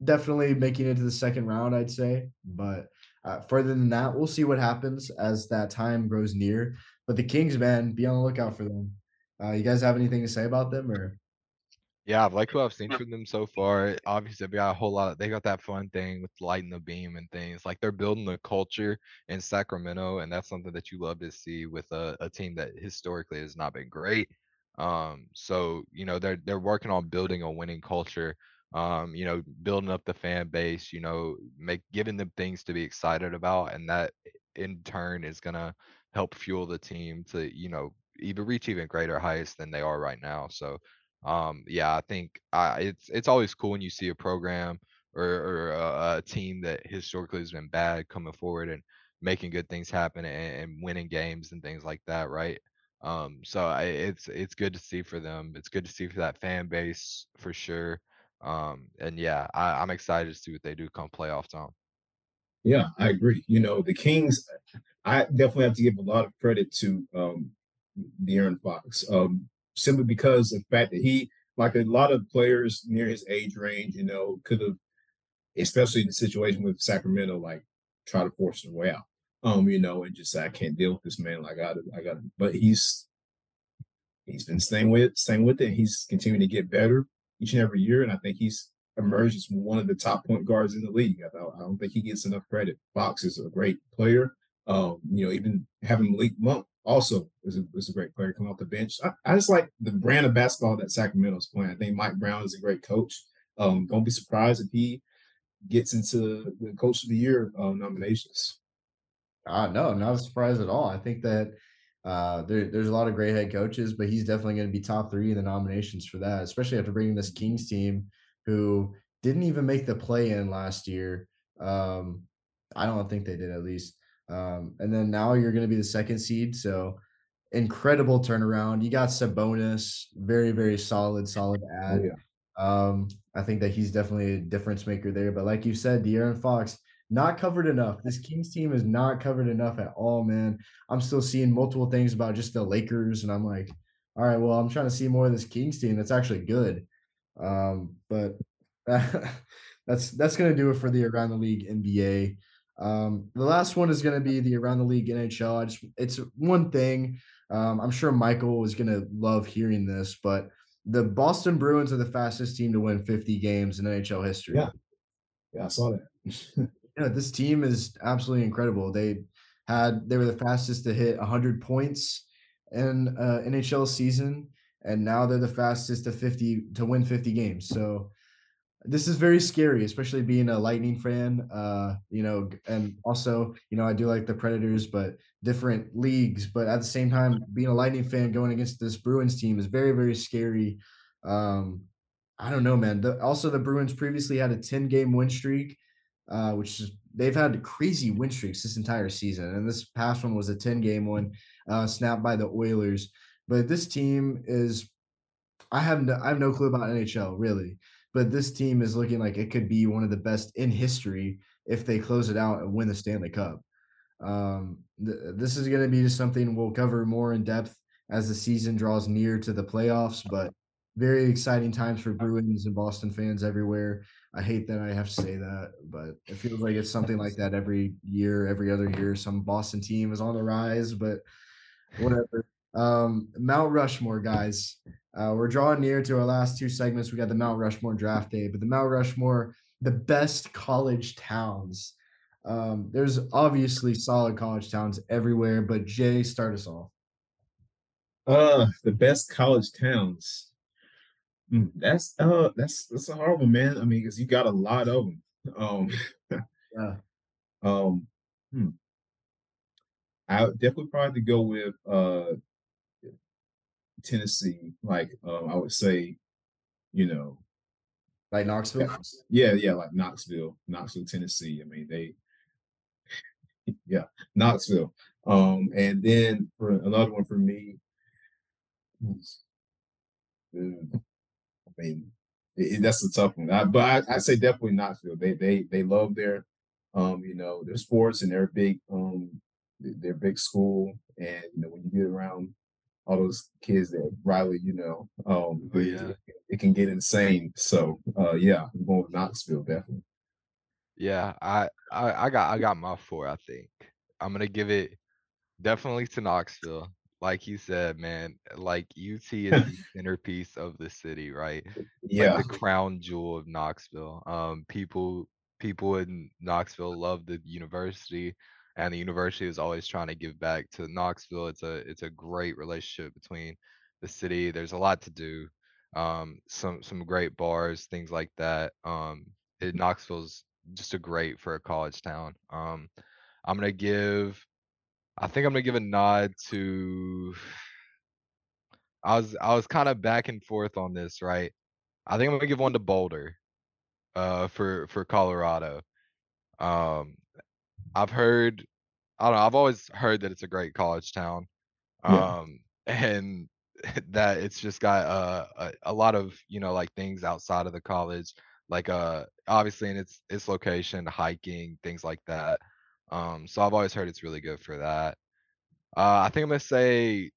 definitely making it to the second round, I'd say. But uh, further than that, we'll see what happens as that time grows near. But the Kings, man, be on the lookout for them. Uh, you guys have anything to say about them, or Yeah, I've liked what I've seen from them so far. Obviously, they got a whole lot. They got that fun thing with lighting the beam and things. Like they're building the culture in Sacramento, and that's something that you love to see with a, a team that historically has not been great. Um, so you know they're they're working on building a winning culture. Um, you know, building up the fan base. You know, make giving them things to be excited about, and that in turn is gonna help fuel the team to you know even reach even greater heights than they are right now. So um, yeah, I think I it's it's always cool when you see a program or, or a, a team that historically has been bad coming forward and making good things happen and, and winning games and things like that, right? Um, so I, it's it's good to see for them. It's good to see for that fan base for sure. Um, and yeah, I, I'm excited to see what they do come playoff time. Yeah, I agree. You know, the Kings, I definitely have to give a lot of credit to um De'Aaron Fox. Um, simply because of the fact that he, like a lot of players near his age range, you know, could have, especially in the situation with Sacramento, like try to force their way out. Um, you know, and just I can't deal with this man. Like I gotta, I gotta, but he's he's been staying with staying with it. He's continuing to get better each and every year. And I think he's emerged as one of the top point guards in the league. I, I don't think he gets enough credit. Fox is a great player. Um, you know, even having Malik Monk also is a, is a great player coming off the bench. I, I, just like the brand of basketball that Sacramento's playing. I think Mike Brown is a great coach. Um, don't be surprised if he gets into the coach of the year uh, nominations. Uh, no, not a surprise at all. I think that uh, there, there's a lot of great head coaches, but he's definitely going to be top three in the nominations for that, especially after bringing this Kings team who didn't even make the play in last year. Um, I don't think they did at least. Um, and then now you're going to be the second seed. So incredible turnaround. You got Sabonis, very, very solid, solid oh, ad. Oh, yeah. Um, I think that he's definitely a difference maker there. But like you said, De'Aaron Fox, not covered enough. This Kings team is not covered enough at all, man. I'm still seeing multiple things about just the Lakers, and I'm like, all right, well, I'm trying to see more of this Kings team that's actually good. Um, but that's that's gonna do it for the around the league NBA. Um, the last one is gonna be the around the league NHL. I just it's one thing. Um, I'm sure Michael is gonna love hearing this, but the Boston Bruins are the fastest team to win 50 games in NHL history. Yeah, yeah, I saw that. Yeah, this team is absolutely incredible. They had they were the fastest to hit 100 points in uh, NHL season, and now they're the fastest to 50 to win 50 games. So this is very scary, especially being a Lightning fan. Uh, you know, and also you know I do like the Predators, but different leagues. But at the same time, being a Lightning fan going against this Bruins team is very very scary. Um, I don't know, man. The, also, the Bruins previously had a 10 game win streak uh, which is they've had crazy win streaks this entire season, and this past one was a ten game one, uh, snapped by the Oilers. But this team is, I have no, I have no clue about NHL really, but this team is looking like it could be one of the best in history if they close it out and win the Stanley Cup. Um, th- this is going to be just something we'll cover more in depth as the season draws near to the playoffs, but very exciting times for Bruins and Boston fans everywhere. I hate that I have to say that, but it feels like it's something like that every year, every other year. Some Boston team is on the rise, but whatever. Um, Mount Rushmore, guys. Uh, we're drawing near to our last two segments. We got the Mount Rushmore draft day, but the Mount Rushmore, the best college towns. Um, there's obviously solid college towns everywhere, but Jay, start us off. Uh, the best college towns. Mm, that's uh that's that's a horrible man. I mean, because you got a lot of them. Um, yeah. Um, hmm. I would definitely probably go with uh Tennessee. Like um, I would say, you know, like Knoxville. Yeah, yeah, like Knoxville, Knoxville, Tennessee. I mean, they, yeah, Knoxville. Um, and then for another one for me, mean, it, that's a tough one. I, but I, I, say definitely Knoxville. They they they love their um you know their sports and their big um their big school and you know when you get around all those kids that Riley you know um oh, yeah. it, it, can get insane. So uh yeah, I'm going with Knoxville definitely. Yeah, I, I I got I got my four. I think I'm gonna give it definitely to Knoxville like you said, man, like UT is the centerpiece of the city, right? Yeah. Like the crown jewel of Knoxville. Um, people people in Knoxville love the university, and the university is always trying to give back to Knoxville. It's a it's a great relationship between the city. There's a lot to do. Um, some some great bars, things like that. Um, it, Knoxville's just a great for a college town. Um, I'm gonna give I think I'm gonna give a nod to. I was I was kind of back and forth on this, right? I think I'm gonna give one to Boulder. uh, for for Colorado. Um, I've heard, I don't know, I've always heard that it's a great college town. Yeah. Um, and that it's just got uh, a a lot of you know like things outside of the college, like uh obviously in its its location, hiking, things like that. Um, so I've always heard it's really good for that. Uh, I think I'm gonna say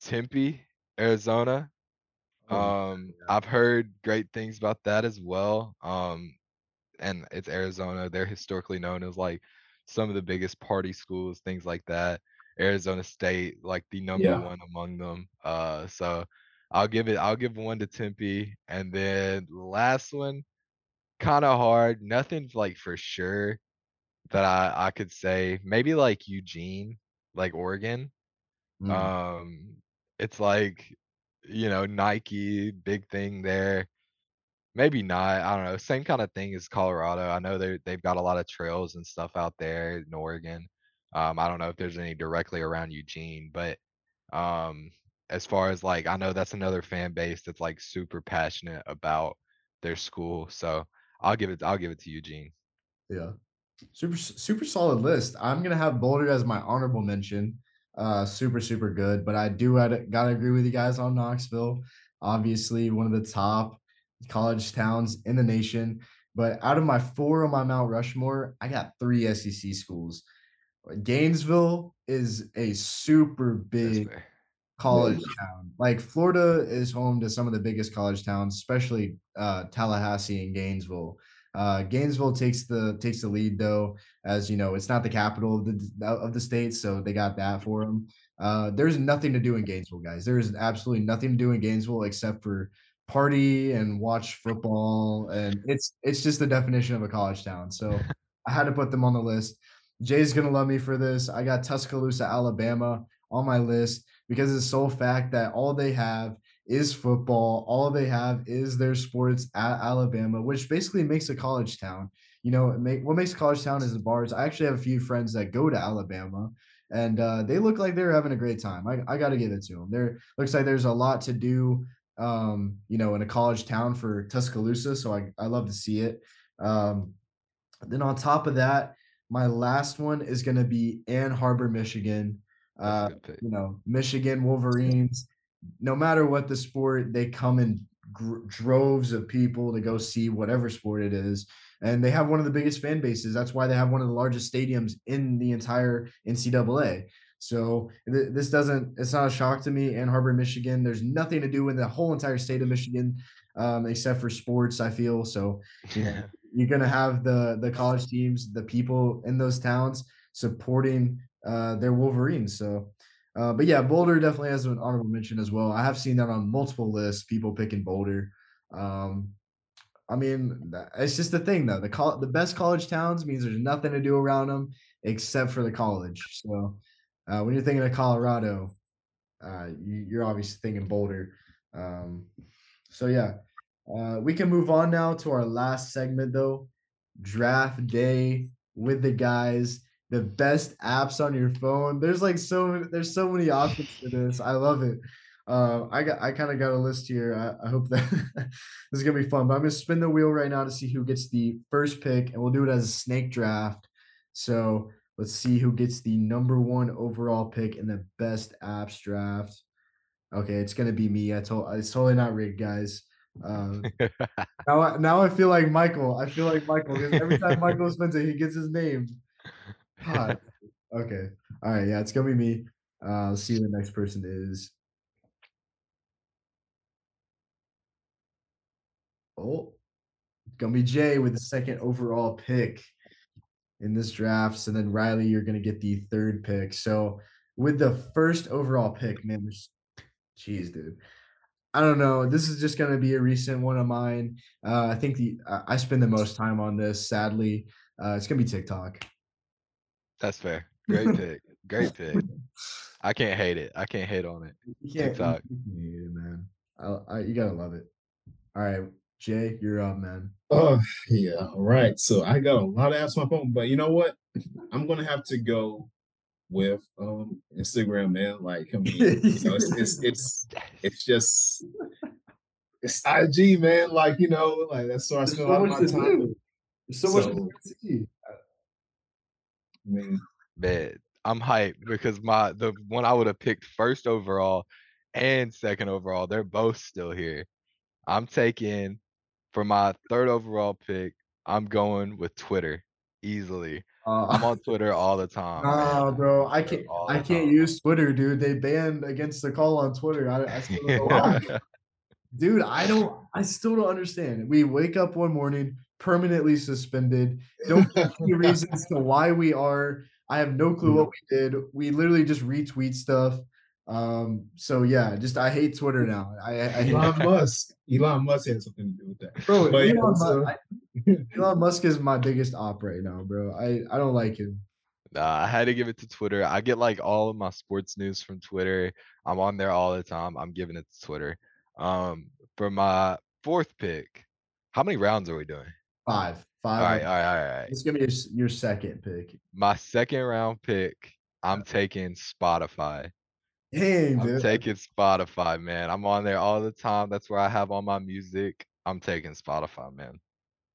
Tempe, Arizona. Um, yeah. I've heard great things about that as well. Um, and it's Arizona. They're historically known as like some of the biggest party schools, things like that. Arizona State, like the number Yeah. one among them. Uh, so I'll give it. I'll give one to Tempe, and then last one, kind of hard. Nothing like for sure that I I could say. Maybe like Eugene, like Oregon. Mm. Um, it's like, you know, Nike, big thing there. Maybe not. I don't know. Same kind of thing as Colorado. I know they they've got a lot of trails and stuff out there in Oregon. Um, I don't know if there's any directly around Eugene, but um, as far as like, I know that's another fan base that's like super passionate about their school. So I'll give it. I'll give it to Eugene. Yeah. Super super solid list. I'm gonna have Boulder as my honorable mention. Uh, super super good, but I do gotta, gotta agree with you guys on Knoxville. Obviously, one of the top college towns in the nation. But out of my four on my Mount Rushmore, I got three SEC schools. Gainesville is a super big college town. Like Florida is home to some of the biggest college towns, especially uh, Tallahassee and Gainesville. Uh, Gainesville takes the takes the lead though, as you know, it's not the capital of the of the state, so they got that for them. Uh, there's nothing to do in Gainesville, guys. There is absolutely nothing to do in Gainesville except for party and watch football, and it's it's just the definition of a college town. So I had to put them on the list. Jay's gonna love me for this. I got Tuscaloosa, Alabama on my list because of the sole fact that all they have is football. All they have is their sports at Alabama, which basically makes a college town. You know, make, what makes a college town is the bars. I actually have a few friends that go to Alabama, and uh, they look like they're having a great time. I, I got to give it to them. There looks like there's a lot to do, um, you know, in a college town for Tuscaloosa. So I, I love to see it. Um, then on top of that, my last one is going to be Ann Arbor, Michigan. Uh, you know, Michigan Wolverines. No matter what the sport, they come in gr- droves of people to go see whatever sport it is, and they have one of the biggest fan bases. That's why they have one of the largest stadiums in the entire NCAA. So th- this doesn't. It's not a shock to me. Ann Arbor, Michigan. There's nothing to do in the whole entire state of Michigan, um, except for sports. I feel so. Know, you're gonna have the the college teams, the people in those towns supporting uh, their Wolverines. So, uh, but yeah, Boulder definitely has an honorable mention as well. I have seen that on multiple lists. People picking Boulder. Um, I mean, it's just the thing though. The the best college towns means there's nothing to do around them except for the college. So, uh, when you're thinking of Colorado, uh, you, you're obviously thinking Boulder. Um, so yeah, uh, we can move on now to our last segment though. Draft day with the guys. The best apps on your phone. There's like so many, there's so many options for this. I love it. Uh, I got I kind of got a list here. I, I hope that this is gonna be fun. But I'm gonna spin the wheel right now to see who gets the first pick, and we'll do it as a snake draft. So let's see who gets the number one overall pick in the best apps draft. Okay, it's gonna be me. I told it's totally not rigged, guys. Um, now, I- now I feel like Michael. I feel like Michael because every time Michael spins it, he gets his name. God. Okay. All right. Yeah, it's gonna be me. Uh, see who the next person is. Oh, it's gonna be Jay with the second overall pick in this draft. So then Riley, you're gonna get the third pick. So with the first overall pick, man, there's, jeez, dude. I don't know. This is just gonna be a recent one of mine. Uh, I think the I spend the most time on this. Sadly, uh, it's gonna be TikTok. That's fair. Great pick. Great pick. I can't hate it. I can't hate on it. You can't, you TikTok. can't hate it, man. I, I, you gotta love it. All right, Jay, you're up, man. Oh yeah, all right. So I got a lot of apps on my phone, but you know what? I'm gonna have to go with um Instagram, man. Like I mean, you know, it's, it's it's it's just it's IG, man. Like you know, like that's where I There's spend so a lot of my time. do. There's so much to see. I mean, Man, I'm hyped because my the one I would have picked first overall and second overall, they're both still here. I'm taking for my third overall pick, I'm going with Twitter easily. I'm Uh, on Twitter all the time. man. Nah, bro, I can't. I can't time. use Twitter, dude. They banned against the call on Twitter. I, I still don't know why. dude. I don't. I still don't understand. We wake up one morning permanently suspended. Don't give any reasons to why we are. I have no clue what we did. We literally just retweet stuff. Um. So yeah, just I hate Twitter now. I, I, I hate Elon Musk. Elon Musk had something to do with that. bro. But Elon, Mu- so- I- Elon Musk is my biggest op right now, bro. I I don't like him. Nah, I had to give it to Twitter. I get like all of my sports news from Twitter. I'm on there all the time. I'm giving it to Twitter. Um, for my fourth pick, how many rounds are we doing? Five, five. All right, all right, all right, all right. Let's give me your, your second pick. My second round pick, I'm taking Spotify. Dang, I'm dude. taking Spotify, man. I'm on there all the time. That's where I have all my music. I'm taking Spotify, man.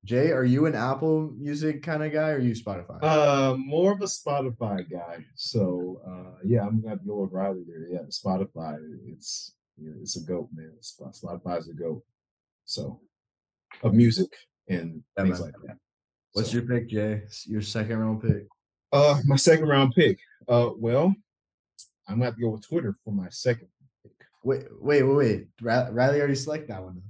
Jay, are you an Apple Music kind of guy or are you Spotify? Uh, more of a Spotify guy. So uh, yeah, I'm gonna have to go with Riley there. Yeah, Spotify. It's you know, it's a goat, man. Spotify's a goat. So of music and things like that. What's So, your pick, Jay? Your second round pick. uh my second round pick? Uh, well, I'm gonna have to go with Twitter for my second pick. Wait, wait, wait, wait. Riley already selected that one.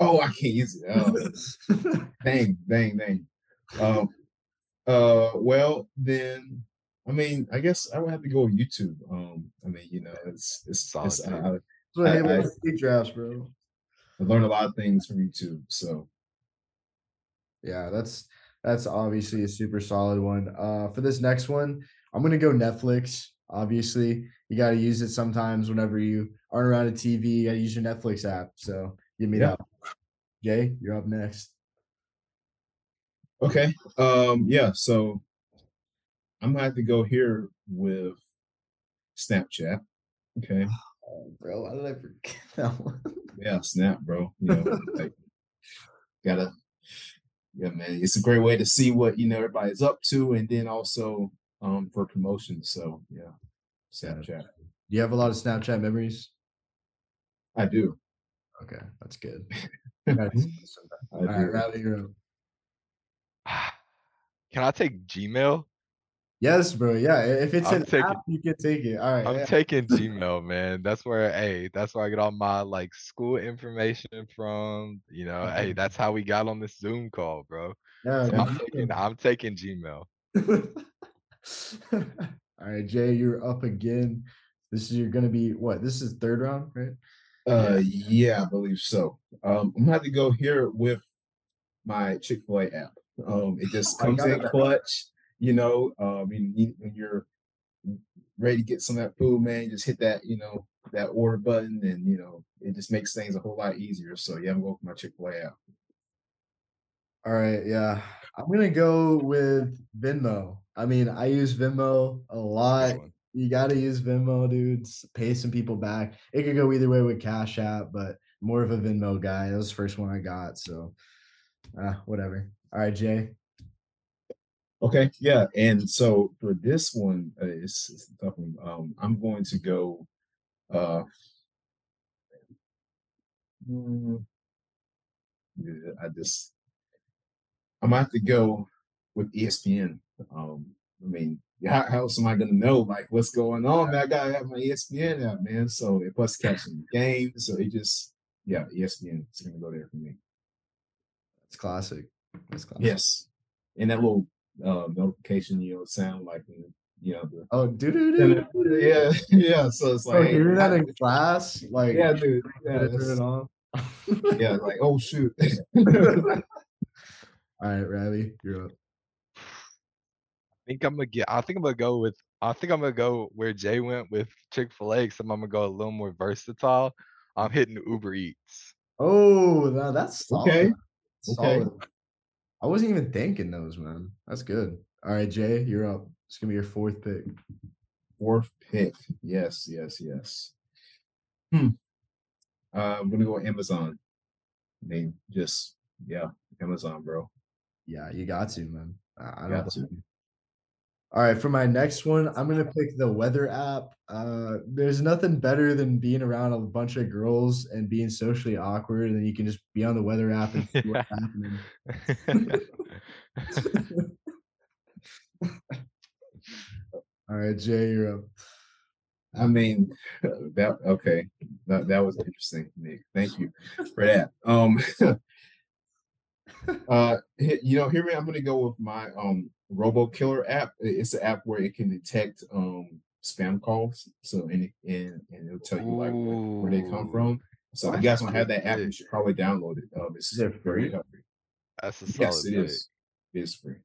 Oh, I can't use it. Oh, dang, dang, dang. Um, uh, well then, I mean, I guess I would have to go with YouTube. Um, I mean, you know, it's it's, Solid it's. I, I, I I- drafts, bro. I learned a lot of things from YouTube. So Yeah, that's that's obviously a super solid one. Uh, for this next one, I'm gonna go Netflix. Obviously, you got to use it sometimes whenever you aren't around a TV. You got to use your Netflix app. So give me Yeah. that. Jay, you're up next. okay, um, yeah. So I'm gonna have to go here with Snapchat. Okay, Oh, bro, why did I forget that one? yeah, Snap, bro. You know, like gotta. Yeah, man, it's a great way to see what you know everybody's up to, and then also um for promotion. So yeah, Snapchat. Do you have a lot of Snapchat memories? I do. Okay, that's good. Gotta do this sometime. I All right, do. Riley, you're up. Can I take Gmail? Yes, bro. Yeah, if it's I'm an taking- app, you can take it. All right. I'm yeah. taking Gmail, man. That's where, hey, that's where I get all my like school information from. You know, hey, that's how we got on this Zoom call, bro. yeah, So man. I'm taking, I'm taking Gmail. All right, Jay, you're up again. This is you're gonna be what? This is third round, right? Uh, yeah, I believe so. Um, I'm gonna have to go here with my Chick Fil A app. Um, it just comes in it. clutch. You know, um, you, when you're ready to get some of that food, man, just hit that, you know, that order button, and you know, it just makes things a whole lot easier. So yeah, I'm going my Chick Fil A app. All right, yeah. I'm gonna go with Venmo. I mean, I use Venmo a lot. You gotta use Venmo, dudes. Pay some people back. It could go either way with Cash App, but more of a Venmo guy. That was the first one I got, so uh, whatever. All right, Jay. Okay, yeah, and so for this one, uh, it's, it's a tough one. Um, I'm going to go. Uh, mm, I just, I'm gonna have to go with ESPN. Um, I mean, how, how else am I gonna know like what's going on? Man, I gotta have my ESPN app, man. So it plus catching games, so it just, yeah, ESPN is gonna go there for me. It's classic. That's classic. Yes, and that little uh, notification, you know, sound like you know the Oh, do do do. yeah, yeah. So it's Oh, like, hey, hearing that I- in class, like yeah, dude, yeah, gotta turn that's- it on. yeah, like oh shoot. All right, Riley, you're up. I think I'm gonna get, I think I'm gonna go with, I think I'm gonna go where Jay went with Chick-fil-A, except I'm gonna go a little more versatile. I'm hitting Uber Eats. Oh, now that's solid. Okay, okay. I wasn't even thinking those, man. That's good. All right, Jay, you're up. It's gonna be your fourth pick. Fourth pick. Yes, yes, yes. Hmm. Uh, I'm gonna go Amazon. They just yeah, Amazon, bro. Yeah, you got to, man. I, I don't. Got to. All right, for my next one, I'm gonna pick the weather app. Uh, there's nothing better than being around a bunch of girls and being socially awkward, and then you can just be on the weather app and see what's happening. All right, Jay, you're up. I mean, that okay. That that was interesting, Nick. Thank you for that. Um, uh, you know, here me, I'm gonna go with my um Robo Killer app. It's an app where it can detect um spam calls, so and it, and, and it'll tell you like where, where they come from. So if you guys don't have that app, you should probably download it. Um, it's very free? helpful. That's a solid Yes, it pick. is. It is free.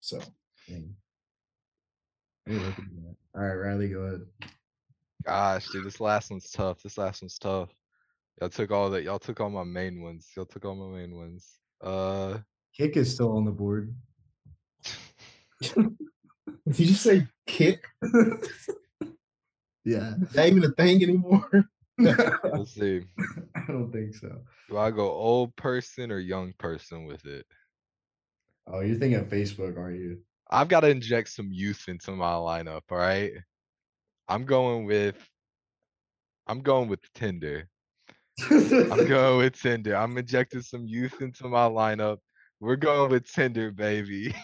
So Dang. Let me look at that. All right, Riley, go ahead. Gosh, dude, this last one's tough. This last one's tough. Y'all took all that. Y'all took all my main ones. Y'all took all my main ones. Uh, Kick is still on the board. Did you say kick? yeah. Is that even a thing anymore? let's see. I don't think so. Do I go old person or young person with it? Oh, you're thinking of Facebook, aren't you? I've got to inject some youth into my lineup. All right. I'm going with. I'm going with Tinder. I'm going with Tinder. I'm injecting some youth into my lineup. We're going with Tinder, baby.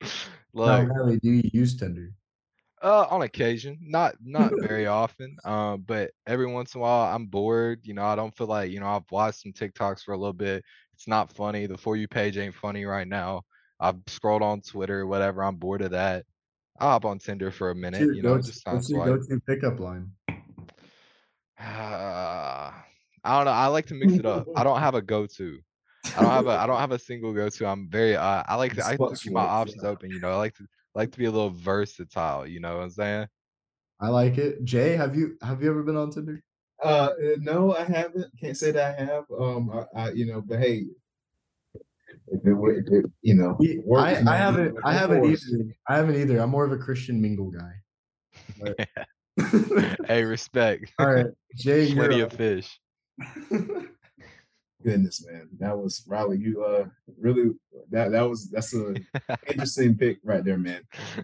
Like, Riley, do you use Tinder? uh, on occasion, not not very often. Um, but every once in a while, I'm bored. You know, I don't feel like you know I've watched some TikToks for a little bit. It's not funny. The for you page ain't funny right now. I've scrolled on Twitter, whatever. I'm bored of that. I'll hop on Tinder for a minute. your You know, just what's your go-to pickup line? Uh, I don't know. I like to mix it up. I don't have a go-to. I don't have a I don't have a single go-to. I'm very uh I like to I like to keep my options yeah. open, you know. I like to like to be a little versatile, you know what I'm saying? I like it. Jay, have you have you ever been on Tinder? Uh, uh, no, I haven't. Can't say that I have. Um, I, I you know, but hey, if it, would- if it you know, works, I, I haven't I haven't course. either. I haven't either. I'm more of a Christian mingle guy. But- hey, respect. All right, Jay, Plenty you're of fish. Goodness, man, that was Riley. You uh, really that that was that's a interesting pick right there, man.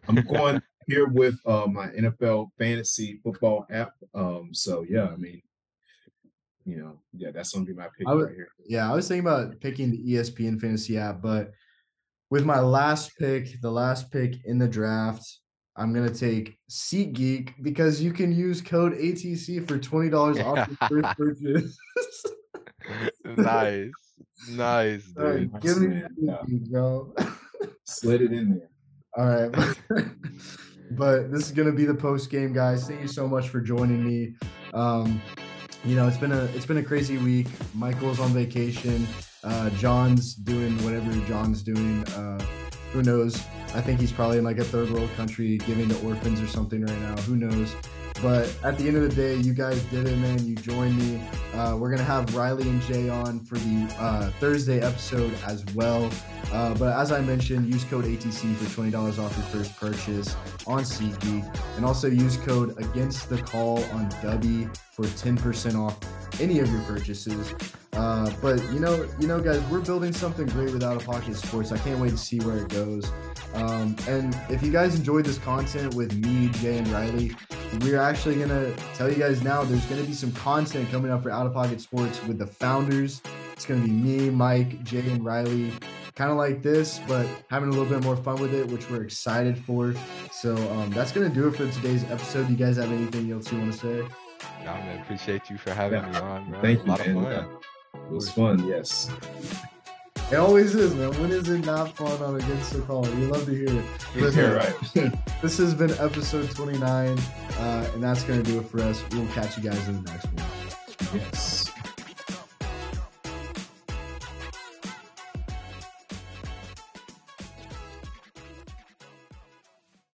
I'm going here with uh my NFL fantasy football app. Um, so yeah, I mean, you know, yeah, that's gonna be my pick right here. Yeah, I was thinking about picking the ESPN fantasy app, but with my last pick, the last pick in the draft, I'm gonna take SeatGeek because you can use code ATC for twenty dollars off your first purchase. nice. Nice, dude. Nice, give me man, yeah. SeatGeek, bro. Slid it in there. All right. but this is gonna be the post game, guys. Thank you so much for joining me. Um, you know, it's been a it's been a crazy week. Michael's on vacation. Uh, John's doing whatever John's doing. Uh, who knows? I think he's probably in like a third world country giving to orphans or something right now. Who knows? But at the end of the day, you guys did it, man. You joined me. Uh, we're gonna have Riley and Jay on for the uh, Thursday episode as well. Uh, but as I mentioned, use code ATC for twenty dollars off your first purchase on SeatGeek, and also use code Against the Call on Dubby for ten percent off any of your purchases. Uh, but you know, you know, guys, we're building something great with Outta Pocket Sports. I can't wait to see where it goes. Um, and if you guys enjoyed this content with me, Jay, and Riley, we're actually gonna tell you guys now. There's gonna be some content coming up for Outta Pocket Sports with the founders. It's gonna be me, Mike, Jay, and Riley kind of like this, but having a little bit more fun with it, which we're excited for. So um, that's gonna do it for today's episode. Do You guys have anything else you want to say? Nah, man, appreciate you for having Yeah. me on, bro. Thank A you, lot of man. Fun. Yeah. It was fun. Yes. It always is, man. When is it not fun on Against the Call? We love to hear it. Listen, You're right. This has been episode 29, uh, and that's gonna do it for us. We'll catch you guys in the next one. yes.